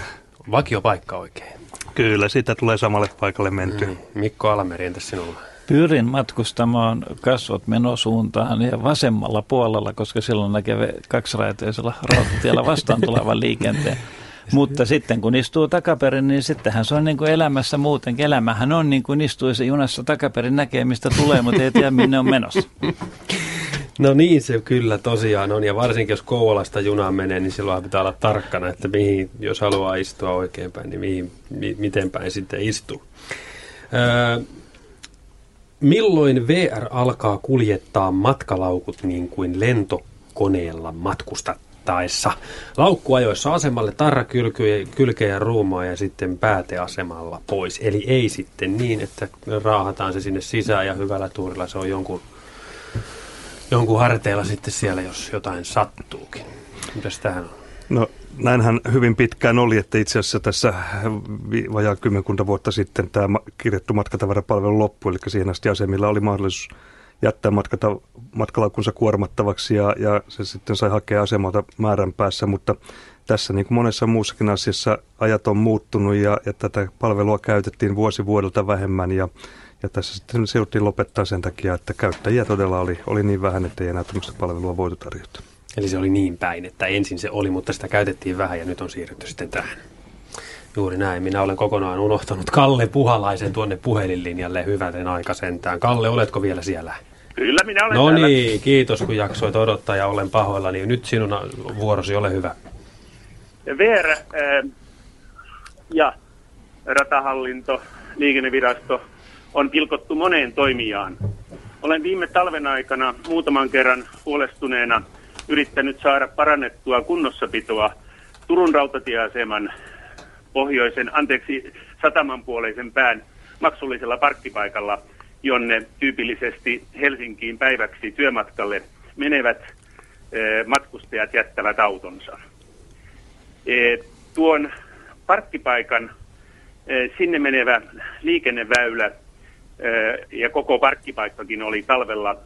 Vakiopaikka oikein? Kyllä, siitä tulee samalle paikalle menty. Mm. Mikko Alameri, entäs sinulla? Pyrin matkustamaan kasvot menosuuntaan ja vasemmalla puolella, koska silloin näkee kaksiraiteisella rautatiellä vastaan tulevan liikenteen. Mutta sitten kun istuu takaperin, niin sittenhän se on niin kuin elämässä muutenkin. Elämähän on niin kuin istuisi junassa takaperin näkee, mistä tulee, mutta ei tiedä minne on menossa. No niin se kyllä tosiaan on, ja varsinkin jos Kouvolasta junaan menee, niin silloin pitää olla tarkkana, että mihin, jos haluaa istua oikeinpäin, niin mihin, mi, miten päin sitten istuu. Öö, milloin VR alkaa kuljettaa matkalaukut niin kuin lentokoneella matkustat? Ajettaessa. Laukkuajoissa asemalle tarra kylkeä ruumaa ja sitten pääteasemalla pois. Eli ei sitten niin, että raahataan se sinne sisään ja hyvällä tuurilla se on jonkun, jonkun harteilla sitten siellä, jos jotain sattuukin. Mitäs tähän on? No näinhän hyvin pitkään oli, että itse asiassa tässä vajaa kymmenkunta vuotta sitten tämä kirjattu matkatavarapalvelu loppui, eli siihen asti asemilla oli mahdollisuus jättää matkata, matkalaukunsa kuormattavaksi ja, ja se sitten sai hakea asemalta määrän päässä, mutta tässä niin kuin monessa muussakin asiassa ajat on muuttunut ja, ja tätä palvelua käytettiin vuosi vuodelta vähemmän ja, ja tässä sitten se lopettaa sen takia, että käyttäjiä todella oli, oli niin vähän, että ei enää tämmöistä palvelua voitu tarjota. Eli se oli niin päin, että ensin se oli, mutta sitä käytettiin vähän ja nyt on siirrytty sitten tähän. Juuri näin. Minä olen kokonaan unohtanut Kalle Puhalaisen tuonne puhelinlinjalle hyväten aika sentään. Kalle, oletko vielä siellä? Kyllä, minä olen No niin, kiitos kun jaksoit odottaa ja olen pahoillani. Nyt sinun vuorosi, ole hyvä. VR äh, ja ratahallinto, liikennevirasto on pilkottu moneen toimijaan. Olen viime talven aikana muutaman kerran huolestuneena yrittänyt saada parannettua kunnossapitoa Turun rautatieaseman pohjoisen, anteeksi, satamanpuoleisen pään maksullisella parkkipaikalla, jonne tyypillisesti Helsinkiin päiväksi työmatkalle menevät eh, matkustajat jättävät autonsa. Eh, tuon parkkipaikan sinne menevä liikenneväylä ja koko parkkipaikkakin oli talvella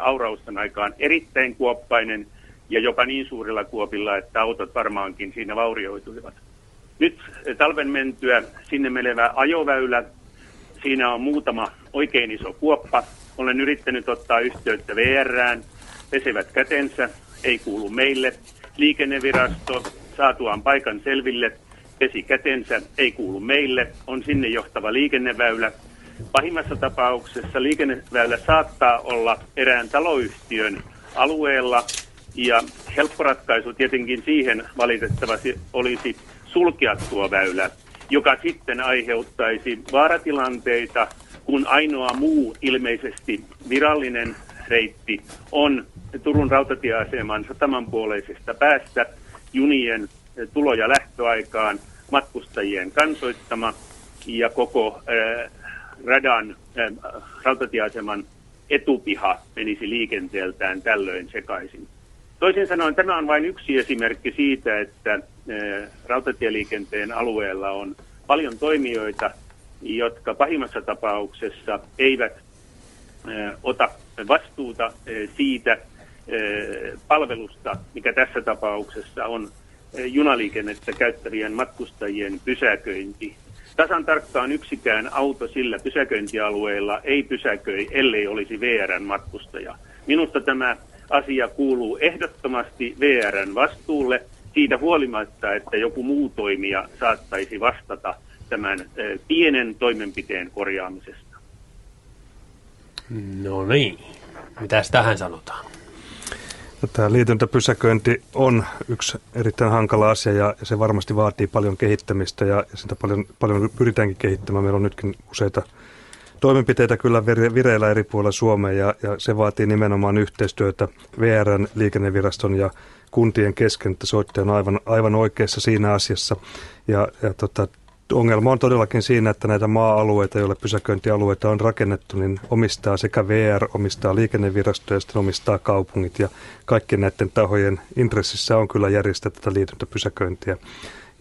aurausten aikaan erittäin kuoppainen ja jopa niin suurilla kuopilla, että autot varmaankin siinä vaurioituivat. Nyt talven mentyä sinne menevä ajoväylä, siinä on muutama oikein iso kuoppa. Olen yrittänyt ottaa yhteyttä VRään, pesevät kätensä, ei kuulu meille. Liikennevirasto saatuaan paikan selville, pesi kätensä, ei kuulu meille, on sinne johtava liikenneväylä. Pahimmassa tapauksessa liikenneväylä saattaa olla erään taloyhtiön alueella ja helppo ratkaisu tietenkin siihen valitettavasti olisi sulkea tuo väylä, joka sitten aiheuttaisi vaaratilanteita, kun ainoa muu ilmeisesti virallinen reitti on Turun rautatieaseman satamanpuoleisesta päästä junien tulo- ja lähtöaikaan matkustajien kansoittama ja koko äh, radan äh, rautatieaseman etupiha menisi liikenteeltään tällöin sekaisin. Toisin sanoen tämä on vain yksi esimerkki siitä, että äh, rautatieliikenteen alueella on paljon toimijoita, jotka pahimmassa tapauksessa eivät äh, ota vastuuta äh, siitä palvelusta, mikä tässä tapauksessa on junaliikennettä käyttävien matkustajien pysäköinti. Tasan tarkkaan yksikään auto sillä pysäköintialueella ei pysäköi, ellei olisi VRn matkustaja. Minusta tämä asia kuuluu ehdottomasti VRn vastuulle siitä huolimatta, että joku muu toimija saattaisi vastata tämän pienen toimenpiteen korjaamisesta. No niin, mitäs tähän sanotaan? Tämä liityntäpysäköinti on yksi erittäin hankala asia ja se varmasti vaatii paljon kehittämistä ja sitä paljon, paljon pyritäänkin kehittämään. Meillä on nytkin useita toimenpiteitä kyllä vireillä eri puolilla Suomea ja, ja se vaatii nimenomaan yhteistyötä VRn, liikenneviraston ja kuntien kesken, että soittaja on aivan, aivan oikeassa siinä asiassa. Ja, ja tota, ongelma on todellakin siinä, että näitä maa-alueita, joille pysäköintialueita on rakennettu, niin omistaa sekä VR, omistaa liikennevirasto ja sitten omistaa kaupungit. Ja kaikkien näiden tahojen intressissä on kyllä järjestää tätä liityntäpysäköintiä.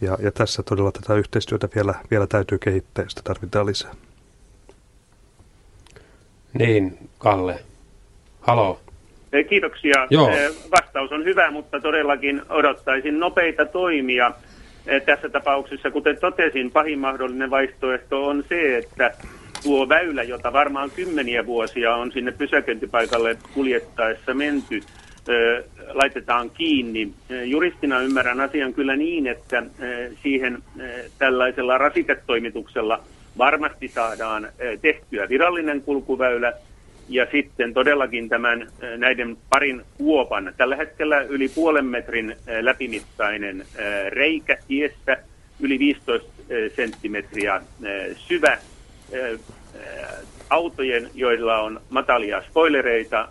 Ja, ja tässä todella tätä yhteistyötä vielä, vielä täytyy kehittää ja sitä tarvitaan lisää. Niin, Kalle. Halo. Kiitoksia. Joo. Vastaus on hyvä, mutta todellakin odottaisin nopeita toimia – tässä tapauksessa, kuten totesin, pahin mahdollinen vaihtoehto on se, että tuo väylä, jota varmaan kymmeniä vuosia on sinne pysäköintipaikalle kuljettaessa menty, laitetaan kiinni. Juristina ymmärrän asian kyllä niin, että siihen tällaisella rasitetoimituksella varmasti saadaan tehtyä virallinen kulkuväylä, ja sitten todellakin tämän näiden parin kuopan, tällä hetkellä yli puolen metrin läpimittainen reikä tiessä, yli 15 senttimetriä syvä, autojen, joilla on matalia spoilereita,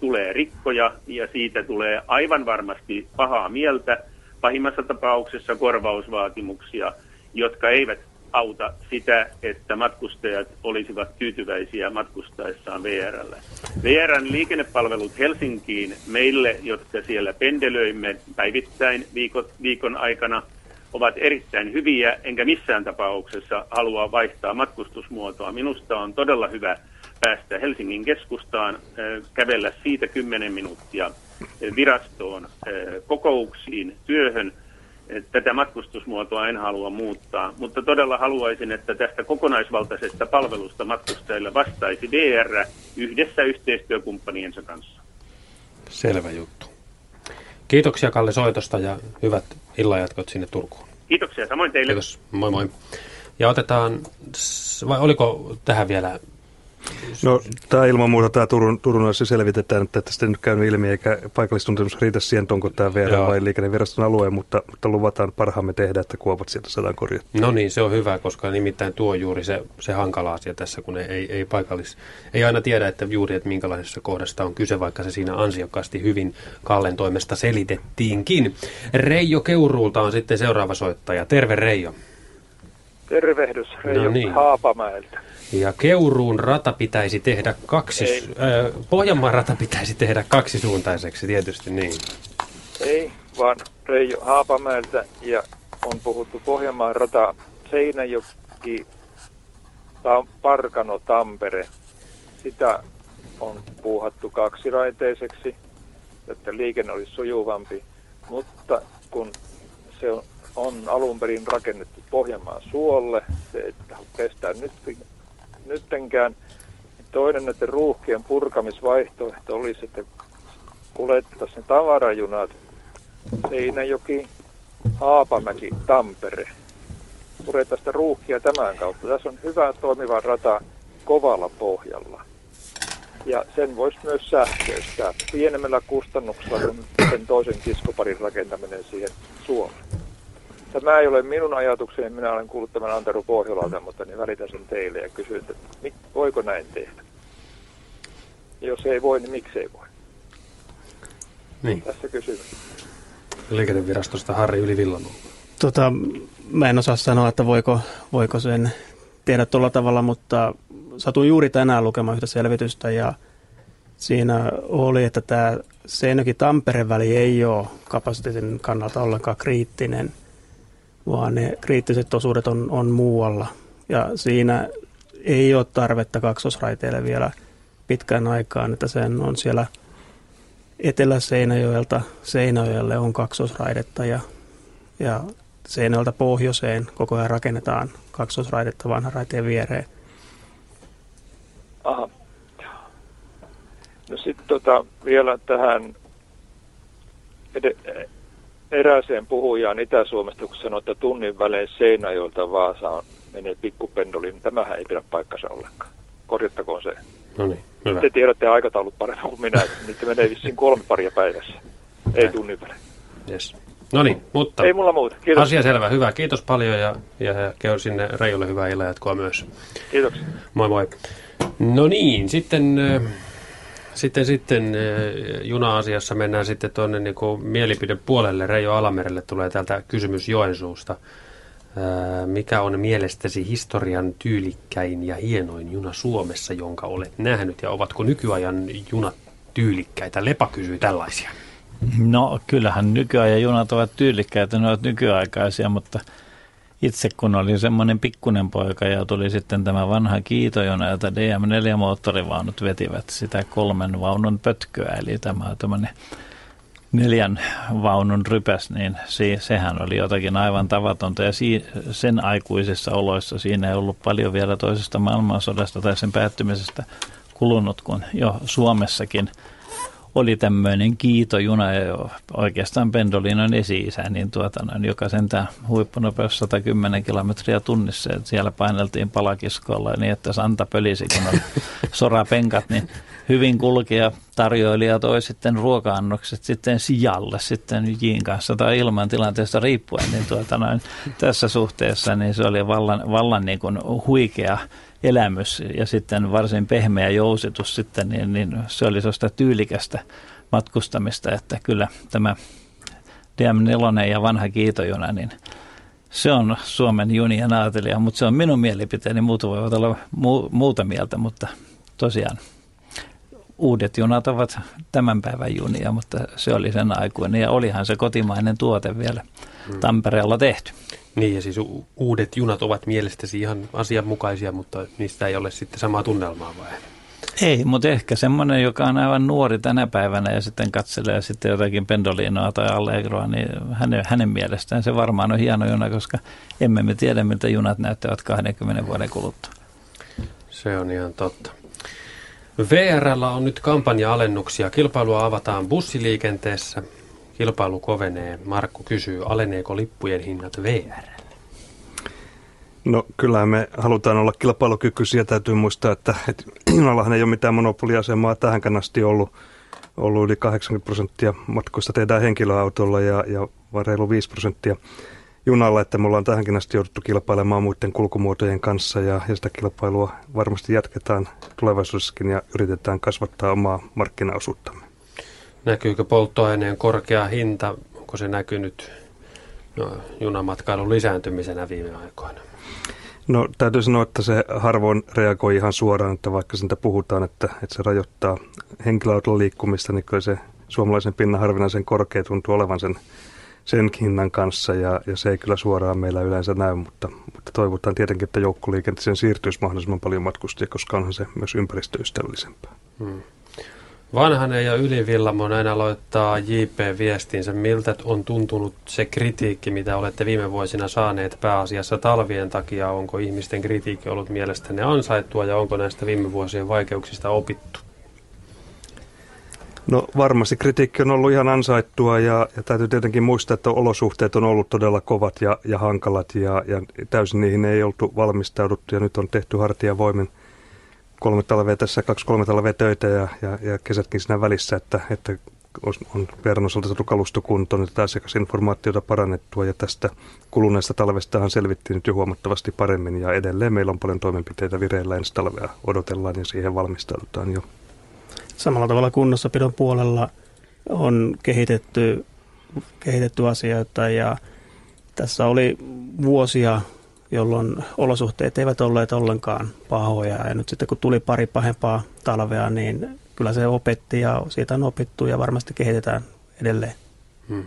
tulee rikkoja ja siitä tulee aivan varmasti pahaa mieltä, pahimmassa tapauksessa korvausvaatimuksia, jotka eivät auta sitä, että matkustajat olisivat tyytyväisiä matkustaessaan VRllä. VRn liikennepalvelut Helsinkiin meille, jotka siellä pendelöimme päivittäin viikon, viikon aikana, ovat erittäin hyviä, enkä missään tapauksessa halua vaihtaa matkustusmuotoa. Minusta on todella hyvä päästä Helsingin keskustaan, kävellä siitä 10 minuuttia virastoon, kokouksiin, työhön – tätä matkustusmuotoa en halua muuttaa, mutta todella haluaisin, että tästä kokonaisvaltaisesta palvelusta matkustajille vastaisi VR yhdessä yhteistyökumppaniensa kanssa. Selvä juttu. Kiitoksia Kalle soitosta ja hyvät illanjatkot sinne Turkuun. Kiitoksia, samoin teille. Kiitos, moi moi. Ja otetaan, vai oliko tähän vielä No tämä ilman muuta tämä Turun, Turun se selvitetään, että tästä nyt käynyt ilmi, eikä paikallistuntemus riitä siihen, onko tämä VR Joo. vai liikenneviraston alue, mutta, mutta luvataan parhaamme tehdä, että kuopat sieltä saadaan korjattua. No niin, se on hyvä, koska nimittäin tuo juuri se, se hankala asia tässä, kun ei, ei paikallis, ei aina tiedä, että juuri, että minkälaisessa kohdasta on kyse, vaikka se siinä ansiokkaasti hyvin Kallen toimesta selitettiinkin. Reijo Keuruulta on sitten seuraava soittaja. Terve Reijo. Tervehdys Reijo no niin. Haapamäeltä. Ja Keuruun rata pitäisi tehdä kaksi, äh, Pohjanmaan rata pitäisi tehdä kaksisuuntaiseksi tietysti niin. Ei, vaan Reijo Haapamäeltä ja on puhuttu Pohjanmaan rata Seinäjoki Tam, Parkano, Tampere. Sitä on puuhattu kaksiraiteiseksi, että liikenne olisi sujuvampi. Mutta kun se on, on alun perin rakennettu Pohjanmaan suolle, se ei kestää nyt, nyttenkään. Toinen näiden ruuhkien purkamisvaihtoehto olisi, että kuljettaisiin ne tavarajunat Seinäjoki, Haapamäki, Tampere. Puretaan sitä ruuhkia tämän kautta. Tässä on hyvä toimiva rata kovalla pohjalla. Ja sen voisi myös sähköistää pienemmällä kustannuksella kuin sen toisen kiskoparin rakentaminen siihen Suomeen. Tämä ei ole minun ajatukseni, minä olen kuullut tämän Antero Pohjolalta, mutta niin välitän sen teille ja kysyn, että voiko näin tehdä. Jos ei voi, niin miksi ei voi? Niin. Tässä kysymys. Liikennevirastosta Harri Ylivillanuu. Tota, mä en osaa sanoa, että voiko, voiko sen tehdä tuolla tavalla, mutta satuin juuri tänään lukemaan yhtä selvitystä ja siinä oli, että tämä Seinäjoki-Tampereen väli ei ole kapasiteetin kannalta ollenkaan kriittinen, vaan ne kriittiset osuudet on, on muualla. Ja siinä ei ole tarvetta kaksosraiteille vielä pitkään aikaan, että sen on siellä – Etelä-Seinäjoelta Seinäjoelle on kaksosraidetta ja, ja Seinäjoelta pohjoiseen koko ajan rakennetaan kaksosraidetta vanhan raiteen viereen. Aha. No sitten tota, vielä tähän erääseen puhujaan Itä-Suomesta, kun sanoi, että tunnin välein Seinäjoelta Vaasaan menee pikkupendoli, niin tämähän ei pidä paikkansa ollenkaan. Korjattakoon se. No niin. Hyvä. Te tiedätte aikataulut paremmin kuin minä, niitä menee vissiin kolme paria päivässä. Ei tunnin välein. Yes. No niin, mutta Ei mulla muuta. Kiitos. asia selvä. Hyvä, kiitos paljon ja, ja, ja käy sinne Reijolle hyvää illan jatkoa myös. Kiitoksia. Moi moi. No niin, sitten, äh, sitten, sitten äh, juna-asiassa mennään sitten tuonne niin mielipidepuolelle. Reijo Alamerelle tulee täältä kysymys Joensuusta. Äh, mikä on mielestäsi historian tyylikkäin ja hienoin juna Suomessa, jonka olet nähnyt, ja ovatko nykyajan junat tyylikkäitä? Lepa kysyy tällaisia. No kyllähän nykyajan junat ovat tyylikkäitä, ne ovat nykyaikaisia, mutta itse kun olin semmoinen pikkunen poika ja tuli sitten tämä vanha kiitojuna, jota DM4-moottorivaunut vetivät sitä kolmen vaunun pötköä, eli tämä tämmöinen neljän vaunun rypäs, niin se, sehän oli jotakin aivan tavatonta. Ja si, sen aikuisissa oloissa siinä ei ollut paljon vielä toisesta maailmansodasta tai sen päättymisestä kulunut, kun jo Suomessakin oli tämmöinen kiitojuna ja oikeastaan Pendolinon esi-isä, niin tuota, joka sentään huippunopeus 110 kilometriä tunnissa, että siellä paineltiin palakiskolla niin, että santa pölisi, kun oli sorapenkat, niin hyvin kulkija tarjoilija toi sitten ruoka-annokset sitten sijalle sitten Jiin kanssa tai ilman tilanteesta riippuen, niin tuota noin, tässä suhteessa niin se oli vallan, vallan niin kuin huikea elämys ja sitten varsin pehmeä jousitus sitten, niin, niin se oli sellaista tyylikästä matkustamista, että kyllä tämä DM4 ja vanha kiitojuna, niin se on Suomen junien aatelija, mutta se on minun mielipiteeni, muut voivat olla mu- muuta mieltä, mutta tosiaan uudet junat ovat tämän päivän junia, mutta se oli sen aikuinen ja olihan se kotimainen tuote vielä hmm. Tampereella tehty. Niin ja siis u- uudet junat ovat mielestäsi ihan asianmukaisia, mutta niistä ei ole sitten samaa tunnelmaa vai? Ei, mutta ehkä semmoinen, joka on aivan nuori tänä päivänä ja sitten katselee sitten jotakin Pendolinoa tai Allegroa, niin hänen, hänen mielestään se varmaan on hieno juna, koska emme me tiedä, miltä junat näyttävät 20 vuoden kuluttua. Se on ihan totta. VRllä on nyt kampanja-alennuksia. Kilpailua avataan bussiliikenteessä. Kilpailu kovenee. Markku kysyy, aleneeko lippujen hinnat VR? No kyllä me halutaan olla kilpailukykyisiä. Täytyy muistaa, että, että junallahan ei ole mitään monopoliasemaa tähänkään asti ollut. Ollut yli 80 prosenttia matkoista tehdään henkilöautolla ja, ja reilu 5 prosenttia junalla, että me ollaan tähänkin asti jouduttu kilpailemaan muiden kulkumuotojen kanssa ja, ja sitä kilpailua varmasti jatketaan tulevaisuudessakin ja yritetään kasvattaa omaa markkinaosuuttamme. Näkyykö polttoaineen korkea hinta, onko se näkynyt no, junamatkailun lisääntymisenä viime aikoina? No täytyy sanoa, että se harvoin reagoi ihan suoraan, että vaikka siitä puhutaan, että, että se rajoittaa henkilöauton liikkumista, niin kyllä se suomalaisen pinnan harvinaisen korkea tuntuu olevan sen sen hinnan kanssa ja, ja se ei kyllä suoraan meillä yleensä näy, mutta, mutta toivotaan tietenkin, että joukkoliikenteeseen siirtyisi mahdollisimman paljon matkustajia, koska onhan se myös ympäristöystävällisempää. Hmm. Vanhanen ja Ylivillamo näin aloittaa JP-viestinsä. Miltä on tuntunut se kritiikki, mitä olette viime vuosina saaneet pääasiassa talvien takia? Onko ihmisten kritiikki ollut mielestänne ansaittua ja onko näistä viime vuosien vaikeuksista opittu? No varmasti kritiikki on ollut ihan ansaittua ja, ja täytyy tietenkin muistaa, että olosuhteet on ollut todella kovat ja, ja hankalat ja, ja täysin niihin ei oltu valmistauduttu ja nyt on tehty hartiavoimin – kolme talvea tässä, kaksi-kolme talvea töitä ja, ja, ja kesätkin siinä välissä, että, että on verran osalta saatu kalustokuntoon, että asiakasinformaatiota parannettua ja tästä kuluneesta talvestahan selvittiin nyt jo huomattavasti paremmin ja edelleen meillä on paljon toimenpiteitä vireillä ensi talvea odotellaan ja siihen valmistaudutaan jo. Samalla tavalla kunnossapidon puolella on kehitetty, kehitetty asioita ja tässä oli vuosia jolloin olosuhteet eivät olleet ollenkaan pahoja. Ja nyt sitten kun tuli pari pahempaa talvea, niin kyllä se opetti ja siitä on opittu ja varmasti kehitetään edelleen. Hmm.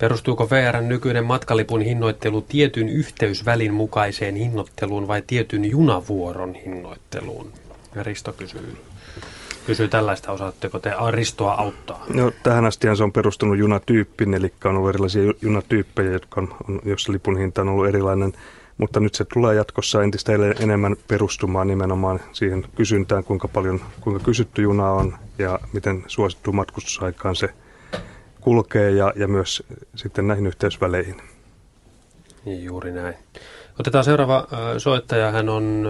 Perustuuko VRn nykyinen matkalipun hinnoittelu tietyn yhteysvälin mukaiseen hinnoitteluun vai tietyn junavuoron hinnoitteluun? Risto kysyy, kysyy tällaista, osaatteko te Ristoa auttaa? No, tähän asti se on perustunut junatyyppiin, eli on ollut erilaisia junatyyppejä, jotka on, on, jossa lipun hinta on ollut erilainen. Mutta nyt se tulee jatkossa entistä enemmän perustumaan nimenomaan siihen kysyntään, kuinka paljon, kuinka kysytty juna on ja miten suosittu matkustusaikaan se kulkee ja, ja myös sitten näihin yhteysväleihin. Niin, juuri näin. Otetaan seuraava soittaja. Hän on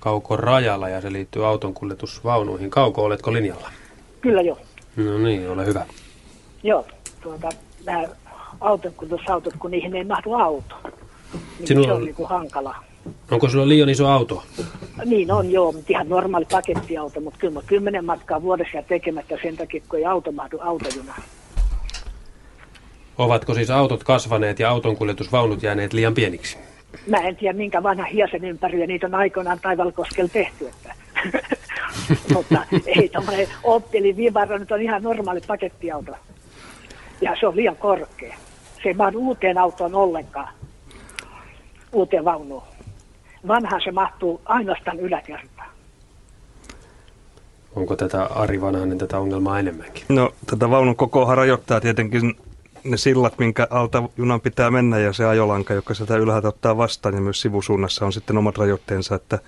Kauko Rajalla ja se liittyy auton kuljetusvaunuihin. Kauko, oletko linjalla? Kyllä joo. No niin, ole hyvä. Joo, tuota, nämä autonkuljetusautot, kun niihin ei mahdu auto. Niin Sinulla se on... niin kuin hankala. Onko sulla liian iso auto? Niin on joo, mutta ihan normaali pakettiauto, mutta kyllä mä kymmenen matkaa vuodessa ja tekemättä sen takia, kun ei auto mahdu autojunaan. Ovatko siis autot kasvaneet ja autonkuljetusvaunut jääneet liian pieniksi? Mä en tiedä minkä vanha hiasen ympäri, ja niitä on aikoinaan Taivalkoskella tehty. Että. Mutta ei tämmöinen Opteli Vivaro nyt on ihan normaali pakettiauto. Ja se on liian korkea. Se ei mahdu uuteen autoon ollenkaan, uuteen vaunuun. Vanhaan se mahtuu ainoastaan yläkertaan. Onko tätä Ari Vanhanen tätä ongelmaa enemmänkin? No tätä vaunun kokoa rajoittaa tietenkin ne sillat, minkä alta junan pitää mennä ja se ajolanka, joka sitä ylhäältä ottaa vastaan ja myös sivusuunnassa on sitten omat rajoitteensa, että,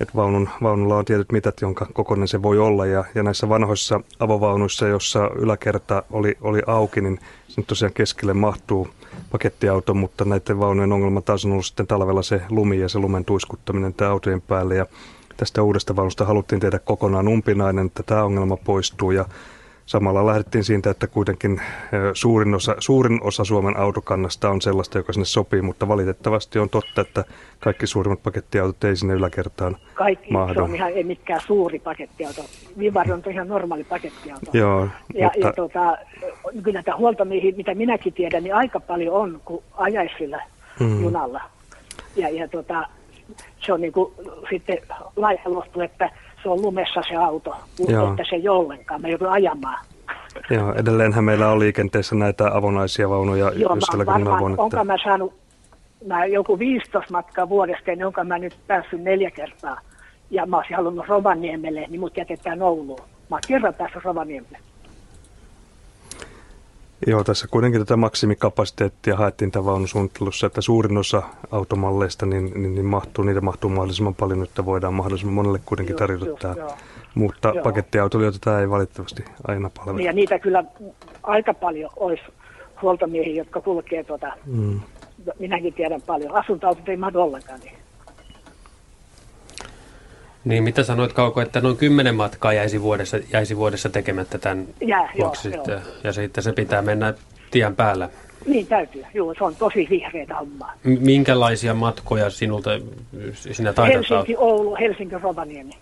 että vaunun, vaunulla on tietyt mitat, jonka kokoinen se voi olla. Ja, ja näissä vanhoissa avovaunuissa, jossa yläkerta oli, oli auki, niin se tosiaan keskelle mahtuu pakettiauto, mutta näiden vaunujen ongelma taas on ollut sitten talvella se lumi ja se lumen tuiskuttaminen tämä autojen päälle. Ja tästä uudesta vaunusta haluttiin tehdä kokonaan umpinainen, että tämä ongelma poistuu. Ja Samalla lähdettiin siitä, että kuitenkin suurin osa, suurin osa Suomen autokannasta on sellaista, joka sinne sopii, mutta valitettavasti on totta, että kaikki suurimmat pakettiautot ei sinne yläkertaan Kaikki, mahdu. se on ihan ei mitkään suuri pakettiauto. Vivar on ihan normaali pakettiauto. Joo, ja, mutta... ja tota, kyllä näitä huoltomiehiä, mitä minäkin tiedän, niin aika paljon on, kun ajaisi sillä Mm. junalla. Ja, ja tota, se on niin kuin sitten laihelohtu, että se on lumessa se auto, Joo. että se ei ollenkaan. Mä joudun ajamaan. Joo, edelleenhän meillä on liikenteessä näitä avonaisia vaunuja, Joo, mä tällä varmaan, vuonna. onko mä saanut mä joku 15 matkaa vuodesta, niin onko mä nyt päässyt neljä kertaa. Ja mä olisin halunnut Rovaniemelle, niin mut jätetään Ouluun. Mä oon kerran päässyt Rovaniemelle. Joo, tässä kuitenkin tätä maksimikapasiteettia haettiin tämän vaunusuunnittelussa, että suurin osa automalleista niin, niin, niin mahtuu, niitä mahtuu mahdollisimman paljon, että voidaan mahdollisimman monelle kuitenkin Joo, tarjota tämä. joo. Mutta Joo. pakettiautoilijoita tämä ei valitettavasti aina palvele. Ja niitä kyllä aika paljon olisi huoltomiehiä, jotka kulkee tuota, Mm. minäkin tiedän paljon. Asuntoautot ei mahdu ollenkaan. Niin. Niin, mitä sanoit Kauko, että noin kymmenen matkaa jäisi vuodessa, jäisi vuodessa tekemättä tämän Jää, joo, vuoksi joo. sitten, ja sitten se pitää mennä tien päällä. Niin täytyy, joo, se on tosi vihreitä hommaa. M- minkälaisia matkoja sinulta sinä taidat Helsinki, Oulu, Helsinki, Rovaniemi.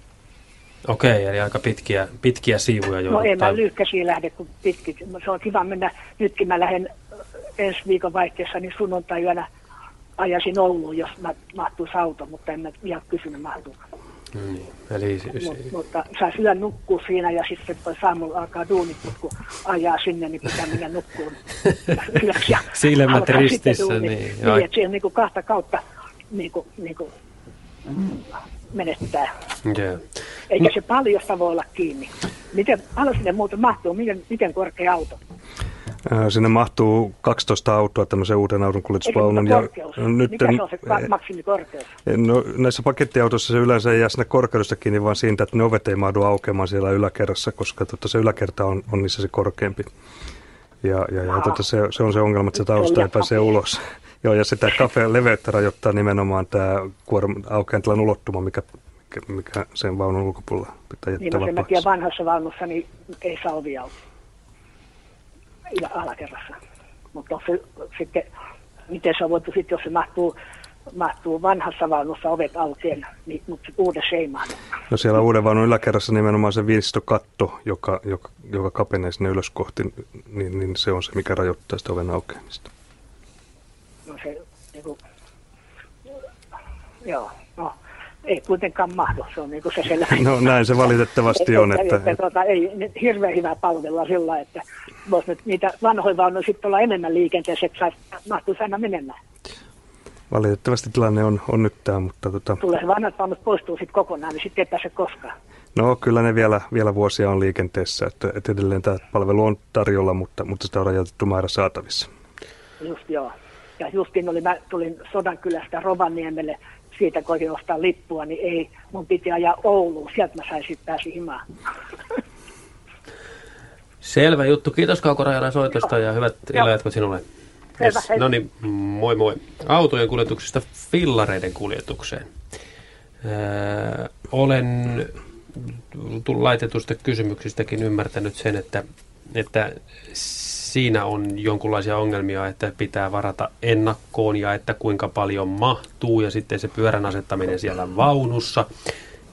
Okei, eli aika pitkiä, pitkiä siivuja No joudut en mä lyhkäisiä lähde, kun pitkin. Se on kiva mennä. Nytkin mä lähden äh, ensi viikon vaihteessa, niin sunnuntai-yönä ajasin Ouluun, jos mä mahtuisi auto, mutta en mä vielä kysynyt mahtuuko. niin. Eli, Mut, mutta saa yön nukkua siinä ja sitten toi saamulla alkaa duunit, mut kun ajaa sinne, niin pitää mennä nukkuun yöksi. ja Silmät ristissä, niin. Niin, Joo. että siihen niin kuin kahta kautta niin kuin, niin kuin menettää. Joo. Eikä se paljosta voi olla kiinni. Miten paljon sinne muuten mahtuu? Miten, miten korkea auto? Ää, Sinne mahtuu 12 autoa tämmöisen uuden auton kuljetusvaunun. korkeus. nyt, Mikä se on se ka- maksimikorkeus? No, näissä pakettiautoissa se yleensä ei jää sinne korkeudesta kiinni, vaan siitä, että ne ovet ei mahdu aukeamaan siellä yläkerrassa, koska tota, se yläkerta on, on niissä se korkeampi. Ja, ja, ja tota, se, se, on se ongelma, että se tausta ei pääse ulos. Joo, ja sitä kafeen leveyttä rajoittaa nimenomaan tämä kuorma, aukean ulottuma, mikä, mikä, sen vaunun ulkopuolella pitää Niin jättää no sen vapaaksi. takia vanhassa vaunussa niin ei saa ovia auki. Alakerrassa. Mutta se sitten, miten se on voitu sitten, jos se mahtuu, mahtuu vanhassa vaunussa ovet aukeen, niin, mutta uudessa ei mahdu. No siellä uuden vaunun yläkerrassa nimenomaan se viistokatto, joka, joka, joka kapenee sinne ylös kohti, niin, niin se on se, mikä rajoittaa sitä oven aukeamista. No se, niin kuin, joo, no, ei kuitenkaan mahdu, se on niin kuin se selvä. No näin se valitettavasti on, että, että, tuota, ei nyt hirveän hyvää palvelua sillä, että voisi nyt niitä vanhoja vaunuja sitten olla enemmän liikenteessä, että saisi, mahtuisi aina menemään. valitettavasti tilanne on, on nyt tämä, mutta tota, Tulee se vanhat vaunut poistuu sitten kokonaan, niin sitten ei pääse koskaan. no kyllä ne vielä, vielä vuosia on liikenteessä, että, että edelleen tämä palvelu on tarjolla, mutta, mutta sitä on rajoitettu määrä saatavissa. Just joo. Ja justiin oli, mä tulin Sodankylästä Rovaniemelle, siitä koitin ostaa lippua, niin ei, mun piti ajaa Ouluun, sieltä mä sain sitten pääsi himaan. Selvä juttu. Kiitos Kaukorajalan soitosta ja hyvät illanjatkot sinulle. Selvä, hei. No niin, moi moi. Autojen kuljetuksesta fillareiden kuljetukseen. Öö, olen laitetusta kysymyksistäkin ymmärtänyt sen, että, että siinä on jonkunlaisia ongelmia, että pitää varata ennakkoon ja että kuinka paljon mahtuu ja sitten se pyörän asettaminen siellä vaunussa.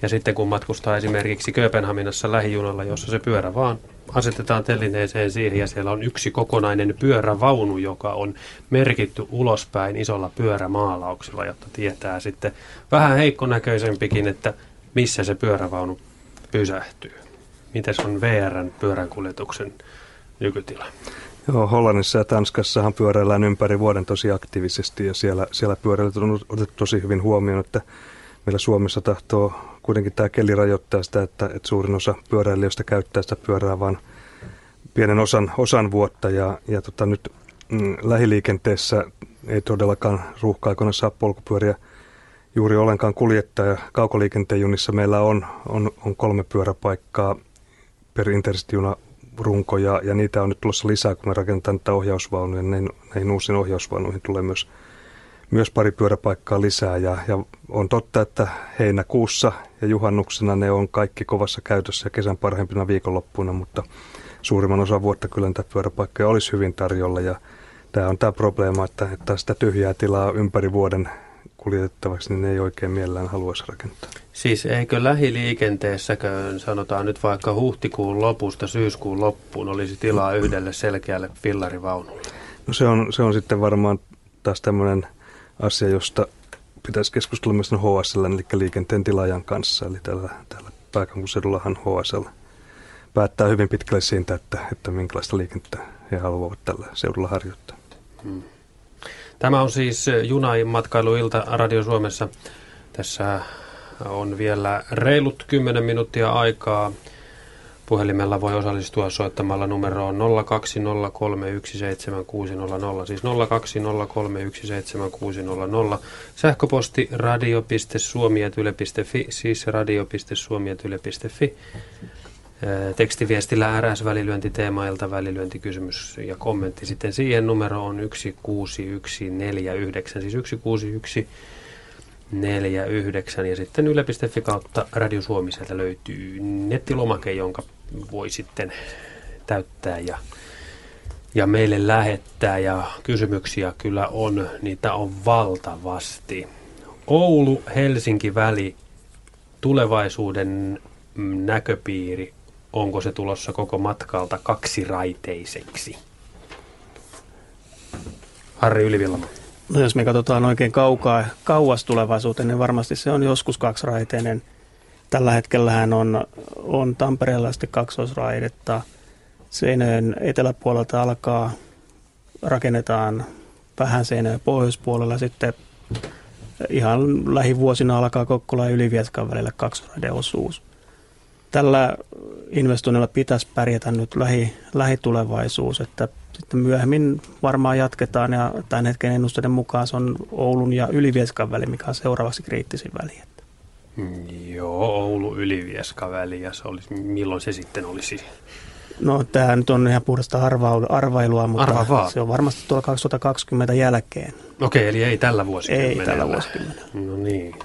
Ja sitten kun matkustaa esimerkiksi Kööpenhaminassa lähijunalla, jossa se pyörä vaan asetetaan telineeseen siihen ja siellä on yksi kokonainen pyörävaunu, joka on merkitty ulospäin isolla pyörämaalauksella, jotta tietää sitten vähän heikkonäköisempikin, että missä se pyörävaunu pysähtyy. Miten on VRn pyöränkuljetuksen nykytila? Joo, Hollannissa ja Tanskassahan pyöräillään ympäri vuoden tosi aktiivisesti ja siellä, siellä pyöräilijät on otettu tosi hyvin huomioon, että meillä Suomessa tahtoo kuitenkin tämä keli rajoittaa sitä, että, että suurin osa pyöräilijöistä käyttää sitä pyörää vain pienen osan, osan vuotta. Ja, ja tota, nyt mm, lähiliikenteessä ei todellakaan ruuhka-aikoina saa polkupyöriä juuri ollenkaan kuljettaa. Ja kaukoliikenteen junissa meillä on, on, on kolme pyöräpaikkaa per intercity-juna runko. Ja, niitä on nyt tulossa lisää, kun me rakennetaan tätä ohjausvaunuja. Näihin, näihin uusiin ohjausvaunuihin tulee myös, myös pari pyöräpaikkaa lisää ja, ja on totta, että heinäkuussa ja juhannuksena ne on kaikki kovassa käytössä ja kesän parhaimpina viikonloppuina, mutta suurimman osan vuotta kyllä niitä pyöräpaikkoja olisi hyvin tarjolla ja tämä on tämä probleema, että, että sitä tyhjää tilaa ympäri vuoden kuljetettavaksi, niin ne ei oikein mielellään haluaisi rakentaa. Siis eikö lähiliikenteessäkö, sanotaan nyt vaikka huhtikuun lopusta syyskuun loppuun, olisi tilaa yhdelle selkeälle fillarivaunulle? No se on, se on sitten varmaan taas tämmöinen asia, josta pitäisi keskustella myös HSL, eli liikenteen tilaajan kanssa. Eli täällä, täällä pääkaupunkiseudullahan HSL päättää hyvin pitkälle siitä, että, että minkälaista liikennettä he haluavat tällä seudulla harjoittaa. Hmm. Tämä on siis Junain matkailuilta Radio Suomessa. Tässä on vielä reilut 10 minuuttia aikaa. Puhelimella voi osallistua soittamalla numeroon 020317600, siis 020317600. Sähköposti radio.suomi.yle.fi, siis radio.suomi.yle.fi. Tekstiviestillä äräs välilyönti teemailta, välilyöntikysymys ja kommentti. Sitten siihen numero on 16149, siis 16149 ja sitten yle.fi kautta Radio Suomi sieltä löytyy nettilomake, jonka voi sitten täyttää ja, ja meille lähettää ja kysymyksiä kyllä on, niitä on valtavasti. Oulu-Helsinki-väli, tulevaisuuden näköpiiri, onko se tulossa koko matkalta kaksiraiteiseksi? Harri Ylivillama. Jos me katsotaan oikein kaukaa, kauas tulevaisuuteen, niin varmasti se on joskus kaksiraiteinen. Tällä hetkellä on, on Tampereella sitten kaksoisraidetta. Seinöön eteläpuolelta alkaa, rakennetaan vähän Seinöön pohjoispuolella. Sitten ihan lähivuosina alkaa Kokkola ja Ylivieskan välillä kaksoisraideosuus. Tällä investoinnilla pitäisi pärjätä nyt lähi, lähitulevaisuus, että sitten myöhemmin varmaan jatketaan ja tämän hetken ennusteiden mukaan se on Oulun ja Ylivieskan väli, mikä on seuraavaksi kriittisin väli. Mm, joo, Oulu-Ylivieska väli ja se olisi, milloin se sitten olisi? No tämä nyt on ihan puhdasta arvailua, mutta Arva se on varmasti tuolla 2020 jälkeen. Okei, eli ei tällä vuosikymmenellä. Ei tällä vuosikymmenellä. No niin.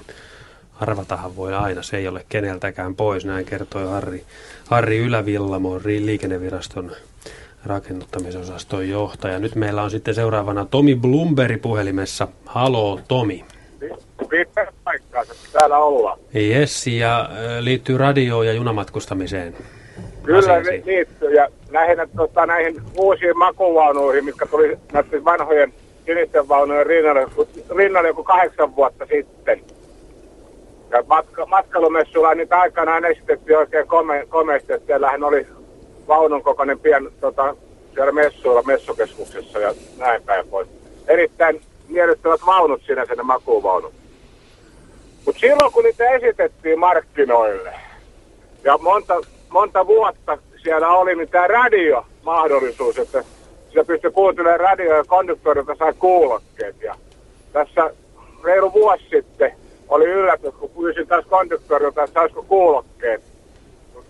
Arvatahan voi aina, se ei ole keneltäkään pois, näin kertoi Harri, Harri Ylävillamo, liikenneviraston rakennuttamisosaston johtaja. Nyt meillä on sitten seuraavana Tomi Blumberi puhelimessa. Halo Tomi. Pitää paikkaansa, täällä ollaan. Yes, ja liittyy radio- ja junamatkustamiseen. Kyllä liittyy, ja näihin, tota, näihin uusiin makuvaunuihin, mitkä tuli näiden vanhojen sinisten vaunujen rinnalle, rinnalle joku kahdeksan vuotta sitten. Ja matka, matkailumessuilla niitä aikanaan esitettiin oikein kome, komeasti, että siellähän oli vaunun kokoinen pien tota, siellä messuilla, messukeskuksessa ja näin päin pois. Erittäin miellyttävät vaunut siinä sen makuvaunut. Mutta silloin kun niitä esitettiin markkinoille ja monta, monta vuotta siellä oli niin tämä radio-mahdollisuus, että sitä pystyi kuuntelemaan radio ja konduktorilta sai kuulokkeet. Ja tässä reilu vuosi sitten oli yllätys, kun pyysin taas konduktorilta, että saisiko kuulokkeet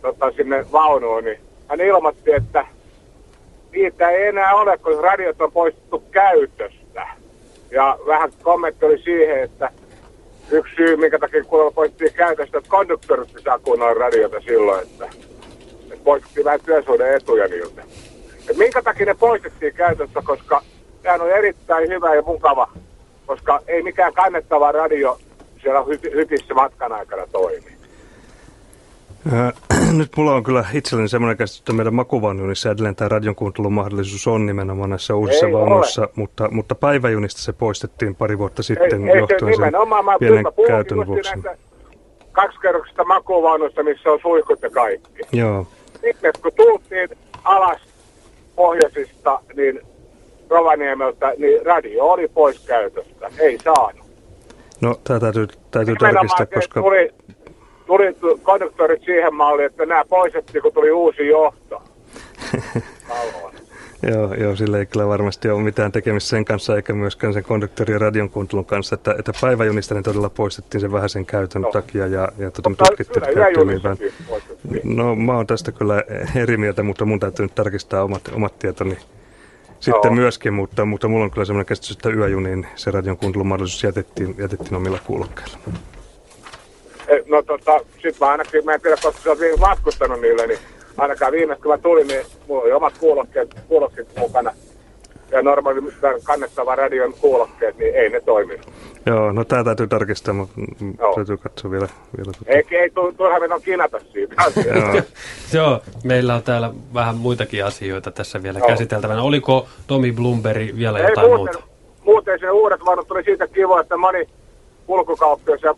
tota, sinne vaunuun, niin hän ilmoitti, että niitä ei enää ole, kun radiot on poistettu käytöstä. Ja vähän kommentti oli siihen, että yksi syy, minkä takia kuulemma poistettiin käytöstä, että konduktorit saa kuunnella radiota silloin, että, että poistettiin vähän työsuuden etuja niiltä. Et minkä takia ne poistettiin käytöstä, koska tämä on erittäin hyvä ja mukava, koska ei mikään kannettava radio siellä hytissä matkan aikana toimi. Nyt mulla on kyllä itselleni semmoinen käsitys, että meidän makuvaununissa edelleen tämä radion kuuntelun mahdollisuus on nimenomaan näissä uusissa ei vaunuissa, mutta, mutta päiväjunista se poistettiin pari vuotta sitten ei, johtuen ei se sen pienen käytön vuoksi. Kaksikerroksista makuvaunuista, missä on suihkut ja kaikki. Joo. Sitten kun tultiin alas pohjoisista, niin Rovaniemeltä, niin radio oli pois käytöstä. Ei saanut. No, tämä täytyy, täytyy tarkistaa, koska... Tuli, tuli konduktorit siihen malliin, että nämä poistettiin, kun tuli uusi johto. joo, joo, sillä ei kyllä varmasti ole mitään tekemistä sen kanssa, eikä myöskään sen konduktorin ja radion kuuntelun kanssa, että, että päiväjunista ne todella poistettiin sen vähäisen käytön no. takia, ja, ja tuota, me tutkittiin, että käyttö vähän... No, mä oon tästä kyllä eri mieltä, mutta mun täytyy nyt tarkistaa omat, omat tietoni sitten no. myöskin, mutta, mutta mulla on kyllä sellainen käsitys, että yöjuniin se radion kuuntelun mahdollisuus jätettiin, jätettiin omilla kuulokkeilla. Eh, no tota, sit mä ainakin, mä en tiedä, koska sä oot matkustanut niille, niin ainakaan viimeistä kun mä tulin, niin mulla oli omat kuulokkeet, kuulokkeet mukana. Ja normaali kannettava radion kuulokkeet, niin ei ne toiminut. Joo, no tää täytyy tarkistaa, mutta Joo. täytyy katsoa vielä. vielä tuota. Ei, ei turha mennä kinata siitä. Joo. Joo, meillä on täällä vähän muitakin asioita tässä vielä Joo. käsiteltävänä. Oliko Tomi Blumberi vielä ei, jotain muuten, muuta? Muuten se uudet vaunut tuli siitä kiva, että moni kulkukauppias ja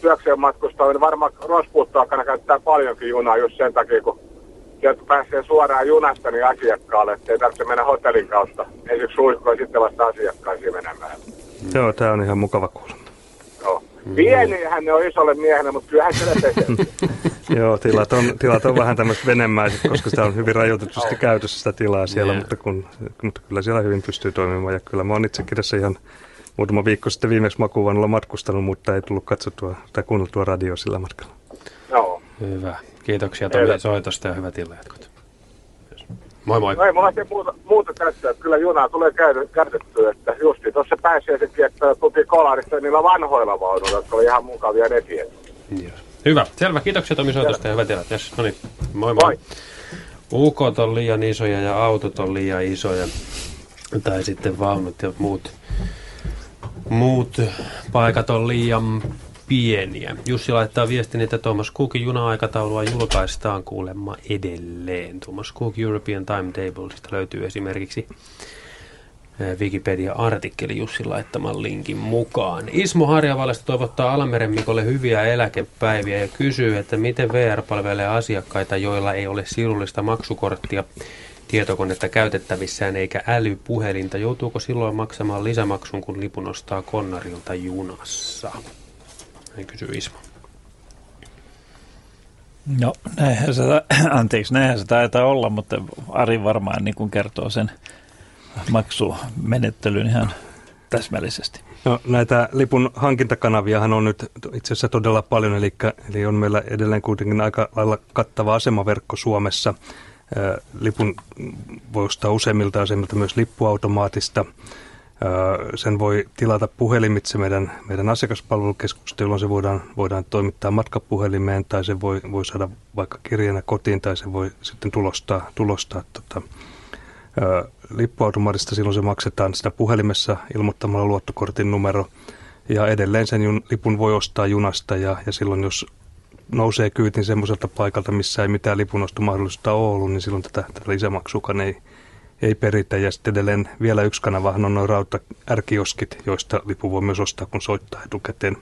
työkseen matkustaa, niin varmaan rospuuttoakana käyttää paljonkin junaa just sen takia, kun sieltä pääsee suoraan junasta niin asiakkaalle, ettei tarvitse mennä hotellin kautta. Ensiksi suihkoon sitten vasta asiakkaisiin menemään. Mm. Joo, tämä on ihan mukava kuulla. Joo. Pienihän ne on isolle miehenä, mutta kyllähän se pesee. Joo, tilat on, tilat on vähän tämmöiset venemäiset, koska sitä on hyvin rajoitetusti käytössä sitä tilaa siellä, yeah. mutta, kun, mutta kyllä siellä hyvin pystyy toimimaan. Ja kyllä mä oon itsekin tässä ihan muutama viikko sitten viimeksi makuvannolla matkustanut, mutta ei tullut katsottua tai kuunneltua radio sillä matkalla. Joo. Hyvä. Kiitoksia Tomi soitosta ja hyvät illanjatkot. Moi moi. No ei mulla muuta, muuta tässä, että kyllä junaa tulee käytettyä, että justi tuossa pääsee sekin, että tuti kolarista niillä vanhoilla vaunuilla, jotka oli ihan mukavia ne Yes. Hyvä, selvä. Kiitoksia Tomi soitosta ja hyvät illat. Yes. No niin, moi moi. moi. Ukot on liian isoja ja autot on liian isoja. Tai sitten vaunut ja muut muut paikat on liian pieniä. Jussi laittaa viestin, että Thomas Cookin juna-aikataulua julkaistaan kuulemma edelleen. Thomas Cook European Timetablesista löytyy esimerkiksi Wikipedia-artikkeli Jussi laittaman linkin mukaan. Ismo Harjavallesta toivottaa Alameren Mikolle hyviä eläkepäiviä ja kysyy, että miten VR palvelee asiakkaita, joilla ei ole sirullista maksukorttia tietokonetta käytettävissään eikä älypuhelinta. Joutuuko silloin maksamaan lisämaksun, kun lipun ostaa konnarilta junassa? Näin kysyy Ismo. No näinhän se, anteeksi, näinhän se taitaa olla, mutta Ari varmaan niin kuin kertoo sen maksumenettelyn ihan täsmällisesti. No, näitä lipun hankintakanaviahan on nyt itse asiassa todella paljon, eli, eli on meillä edelleen kuitenkin aika lailla kattava asemaverkko Suomessa. Lipun voi ostaa useimmilta asemilta myös lippuautomaatista. Sen voi tilata puhelimitse meidän, meidän asiakaspalvelukeskuksesta, jolloin se voidaan, voidaan toimittaa matkapuhelimeen tai se voi, voi saada vaikka kirjana kotiin tai se voi sitten tulostaa, tulostaa tota, lippuautomaatista. Silloin se maksetaan sitä puhelimessa ilmoittamalla luottokortin numero. Ja edelleen sen jun, lipun voi ostaa junasta ja, ja silloin jos nousee kyytin semmoiselta paikalta, missä ei mitään lipunostomahdollisuutta ole ollut, niin silloin tätä, tätä lisämaksukan ei, ei peritä. Ja sitten edelleen vielä yksi kanavahan on noin rauta ärkioskit, joista lipu voi myös ostaa, kun soittaa etukäteen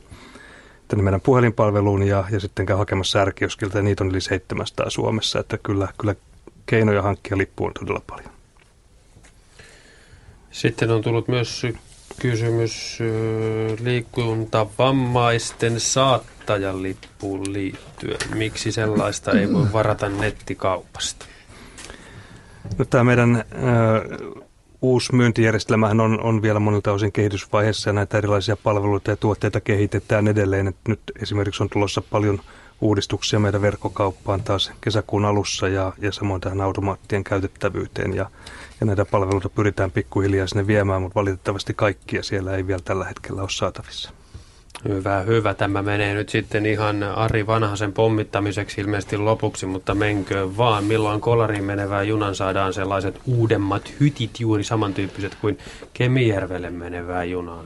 tänne meidän puhelinpalveluun ja, ja sitten käy hakemassa ärkioskilta ja niitä on yli 700 Suomessa, että kyllä, kyllä keinoja hankkia lippu on todella paljon. Sitten on tullut myös kysymys liikuntavammaisten saattajan lippuun liittyen. Miksi sellaista ei voi varata nettikaupasta? No, tämä meidän äh, uusi myyntijärjestelmähän on, on vielä monilta osin kehitysvaiheessa ja näitä erilaisia palveluita ja tuotteita kehitetään edelleen. Et nyt esimerkiksi on tulossa paljon uudistuksia meidän verkkokauppaan taas kesäkuun alussa ja, ja samoin tähän automaattien käytettävyyteen ja, ja näitä palveluita pyritään pikkuhiljaa sinne viemään, mutta valitettavasti kaikkia siellä ei vielä tällä hetkellä ole saatavissa. Hyvä, hyvä. Tämä menee nyt sitten ihan Ari Vanhasen pommittamiseksi ilmeisesti lopuksi, mutta menkö vaan. Milloin kolariin menevää junan saadaan sellaiset uudemmat hytit juuri samantyyppiset kuin Kemijärvelle menevää junaan?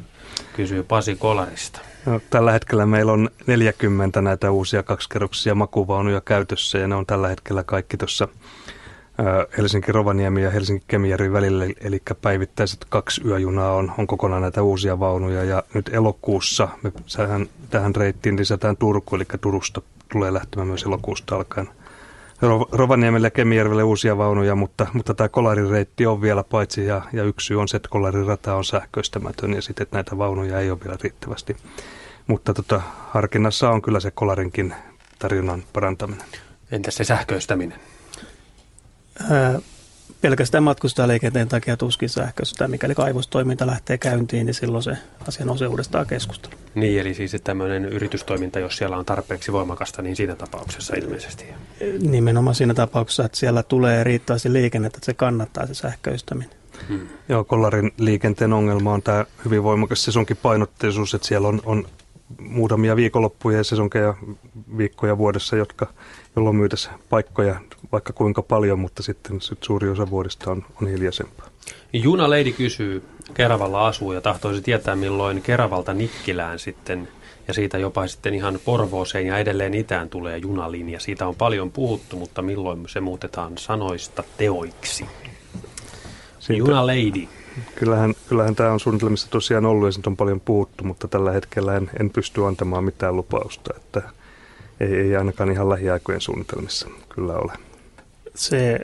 Kysyy Pasi Kolarista. No, tällä hetkellä meillä on 40 näitä uusia kaksikerroksia makuvaunuja käytössä ja ne on tällä hetkellä kaikki tuossa Helsinki-Rovaniemi ja Helsinki-Kemijärvi välillä, eli päivittäiset kaksi yöjunaa on, on kokonaan näitä uusia vaunuja. Ja nyt elokuussa me tähän, tähän reittiin lisätään Turku, eli Turusta tulee lähtemään myös elokuusta alkaen Rovaniemelle ja Kemijärvelle uusia vaunuja, mutta, mutta tämä kolarireitti on vielä paitsi, ja, ja yksi syy on se, että kolarirata on sähköistämätön, ja sitten että näitä vaunuja ei ole vielä riittävästi. Mutta tota, harkinnassa on kyllä se kolarinkin tarjonnan parantaminen. Entäs se sähköistäminen? Pelkästään matkustajaliikenteen takia tuskin sähköistä. Mikäli kaivostoiminta lähtee käyntiin, niin silloin se asia nousee uudestaan keskusteluun. Niin, eli siis että tämmöinen yritystoiminta, jos siellä on tarpeeksi voimakasta, niin siinä tapauksessa ilmeisesti. Nimenomaan siinä tapauksessa, että siellä tulee riittävästi liikennettä, että se kannattaa se sähköistäminen. Hmm. Joo, kollarin liikenteen ongelma on tämä hyvin voimakas sesonkin painotteisuus, että siellä on, on muutamia viikonloppuja ja sesonkeja viikkoja vuodessa, jotka, jolloin myytäisiin paikkoja vaikka kuinka paljon, mutta sitten sit suuri osa vuodesta on, on hiljaisempaa. Juna Leidi kysyy, Keravalla asuu ja tahtoisi tietää milloin Keravalta Nikkilään sitten ja siitä jopa sitten ihan Porvooseen ja edelleen itään tulee junalinja. Siitä on paljon puhuttu, mutta milloin se muutetaan sanoista teoiksi? Siitä, Juna Lady. Kyllähän, kyllähän tämä on suunnitelmissa tosiaan ollut ja siitä on paljon puhuttu, mutta tällä hetkellä en, en pysty antamaan mitään lupausta, että ei, ei ainakaan ihan lähiaikojen suunnitelmissa kyllä ole. Se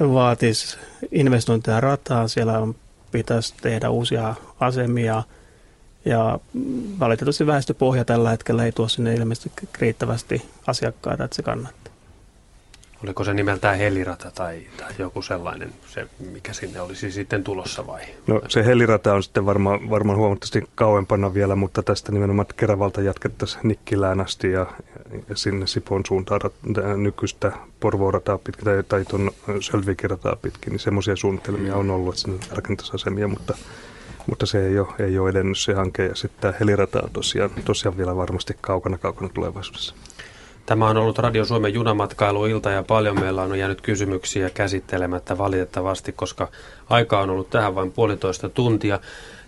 vaatisi investointeja rataan, siellä on, pitäisi tehdä uusia asemia ja valitettavasti väestöpohja tällä hetkellä ei tuo sinne ilmeisesti riittävästi asiakkaita, että se kannattaa. Oliko se nimeltään helirata tai, tai joku sellainen, se, mikä sinne olisi sitten tulossa vai? No se helirata on sitten varmaan, varmaan huomattavasti kauempana vielä, mutta tästä nimenomaan Keravalta jatkettaisiin Nikkilään asti ja, ja sinne Sipon suuntaan nykyistä Porvorataa pitkin tai, tai tuon Sölvikirataa pitkin, niin semmoisia suunnitelmia on ollut, että sinne rakentasasemia, mutta, mutta se ei ole, ei ole edennyt se hanke ja sitten tämä helirata on tosiaan, tosiaan vielä varmasti kaukana kaukana tulevaisuudessa. Tämä on ollut Radio Suomen junamatkailuilta ja paljon meillä on jäänyt kysymyksiä käsittelemättä valitettavasti, koska aika on ollut tähän vain puolitoista tuntia.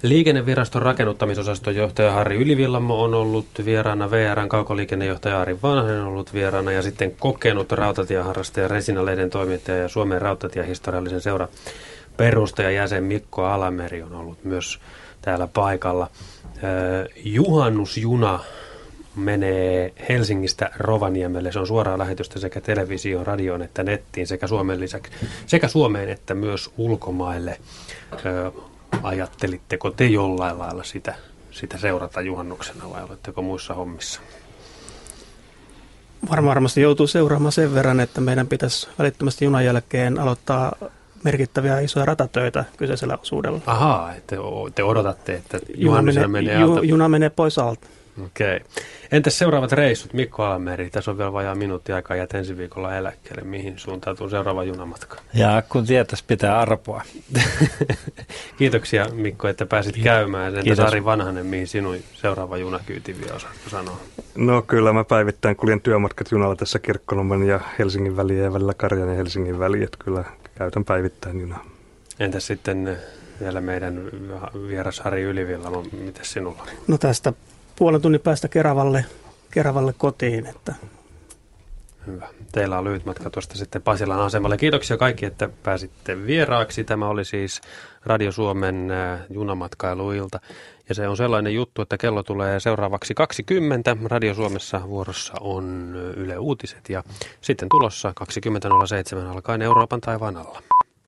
Liikenneviraston rakennuttamisosaston johtaja Harri Ylivillamo on ollut vieraana, VRn kaukoliikennejohtaja Ari Vanhanen on ollut vieraana ja sitten kokenut rautatieharrastaja Resina-lehden toimittaja ja Suomen rautatiehistoriallisen seura perustajajäsen Mikko Alameri on ollut myös täällä paikalla. Juhannusjuna menee Helsingistä Rovaniemelle. Se on suoraa lähetystä sekä televisioon, radioon että nettiin sekä Suomen lisäksi, sekä Suomeen että myös ulkomaille. Ö, ajattelitteko te jollain lailla sitä, sitä seurata juhannuksena vai oletteko muissa hommissa? Varmaan varmasti joutuu seuraamaan sen verran, että meidän pitäisi välittömästi junan jälkeen aloittaa merkittäviä isoja ratatöitä kyseisellä osuudella. Ahaa, te, te odotatte, että juna menee, menee ju, juna menee pois alta. Okei. Okay. Entäs seuraavat reissut? Mikko Alameri, tässä on vielä vajaa minuutti aikaa ja ensi viikolla eläkkeelle. Mihin suuntautuu seuraava junamatka? Ja kun tietäisi pitää arpoa. Kiitoksia Mikko, että pääsit Kiitos. käymään. Entä Sari Vanhanen, mihin sinun seuraava junakyyti vielä osaatko sanoa? No kyllä, mä päivittäin kuljen työmatkat junalla tässä Kirkkonomen ja Helsingin väliä ja välillä Karjan ja Helsingin väliä. Että kyllä käytän päivittäin junaa. Entäs sitten vielä meidän vieras Harri Ylivillä, miten sinulla oli? No tästä puolen tunnin päästä Keravalle, Keravalle kotiin. Että. Hyvä. Teillä on lyhyt matka tuosta sitten Pasilan asemalle. Kiitoksia kaikki, että pääsitte vieraaksi. Tämä oli siis Radio Suomen äh, junamatkailuilta. Ja se on sellainen juttu, että kello tulee seuraavaksi 20. Radio Suomessa vuorossa on Yle Uutiset ja sitten tulossa 20.07 alkaen Euroopan taivaan alla.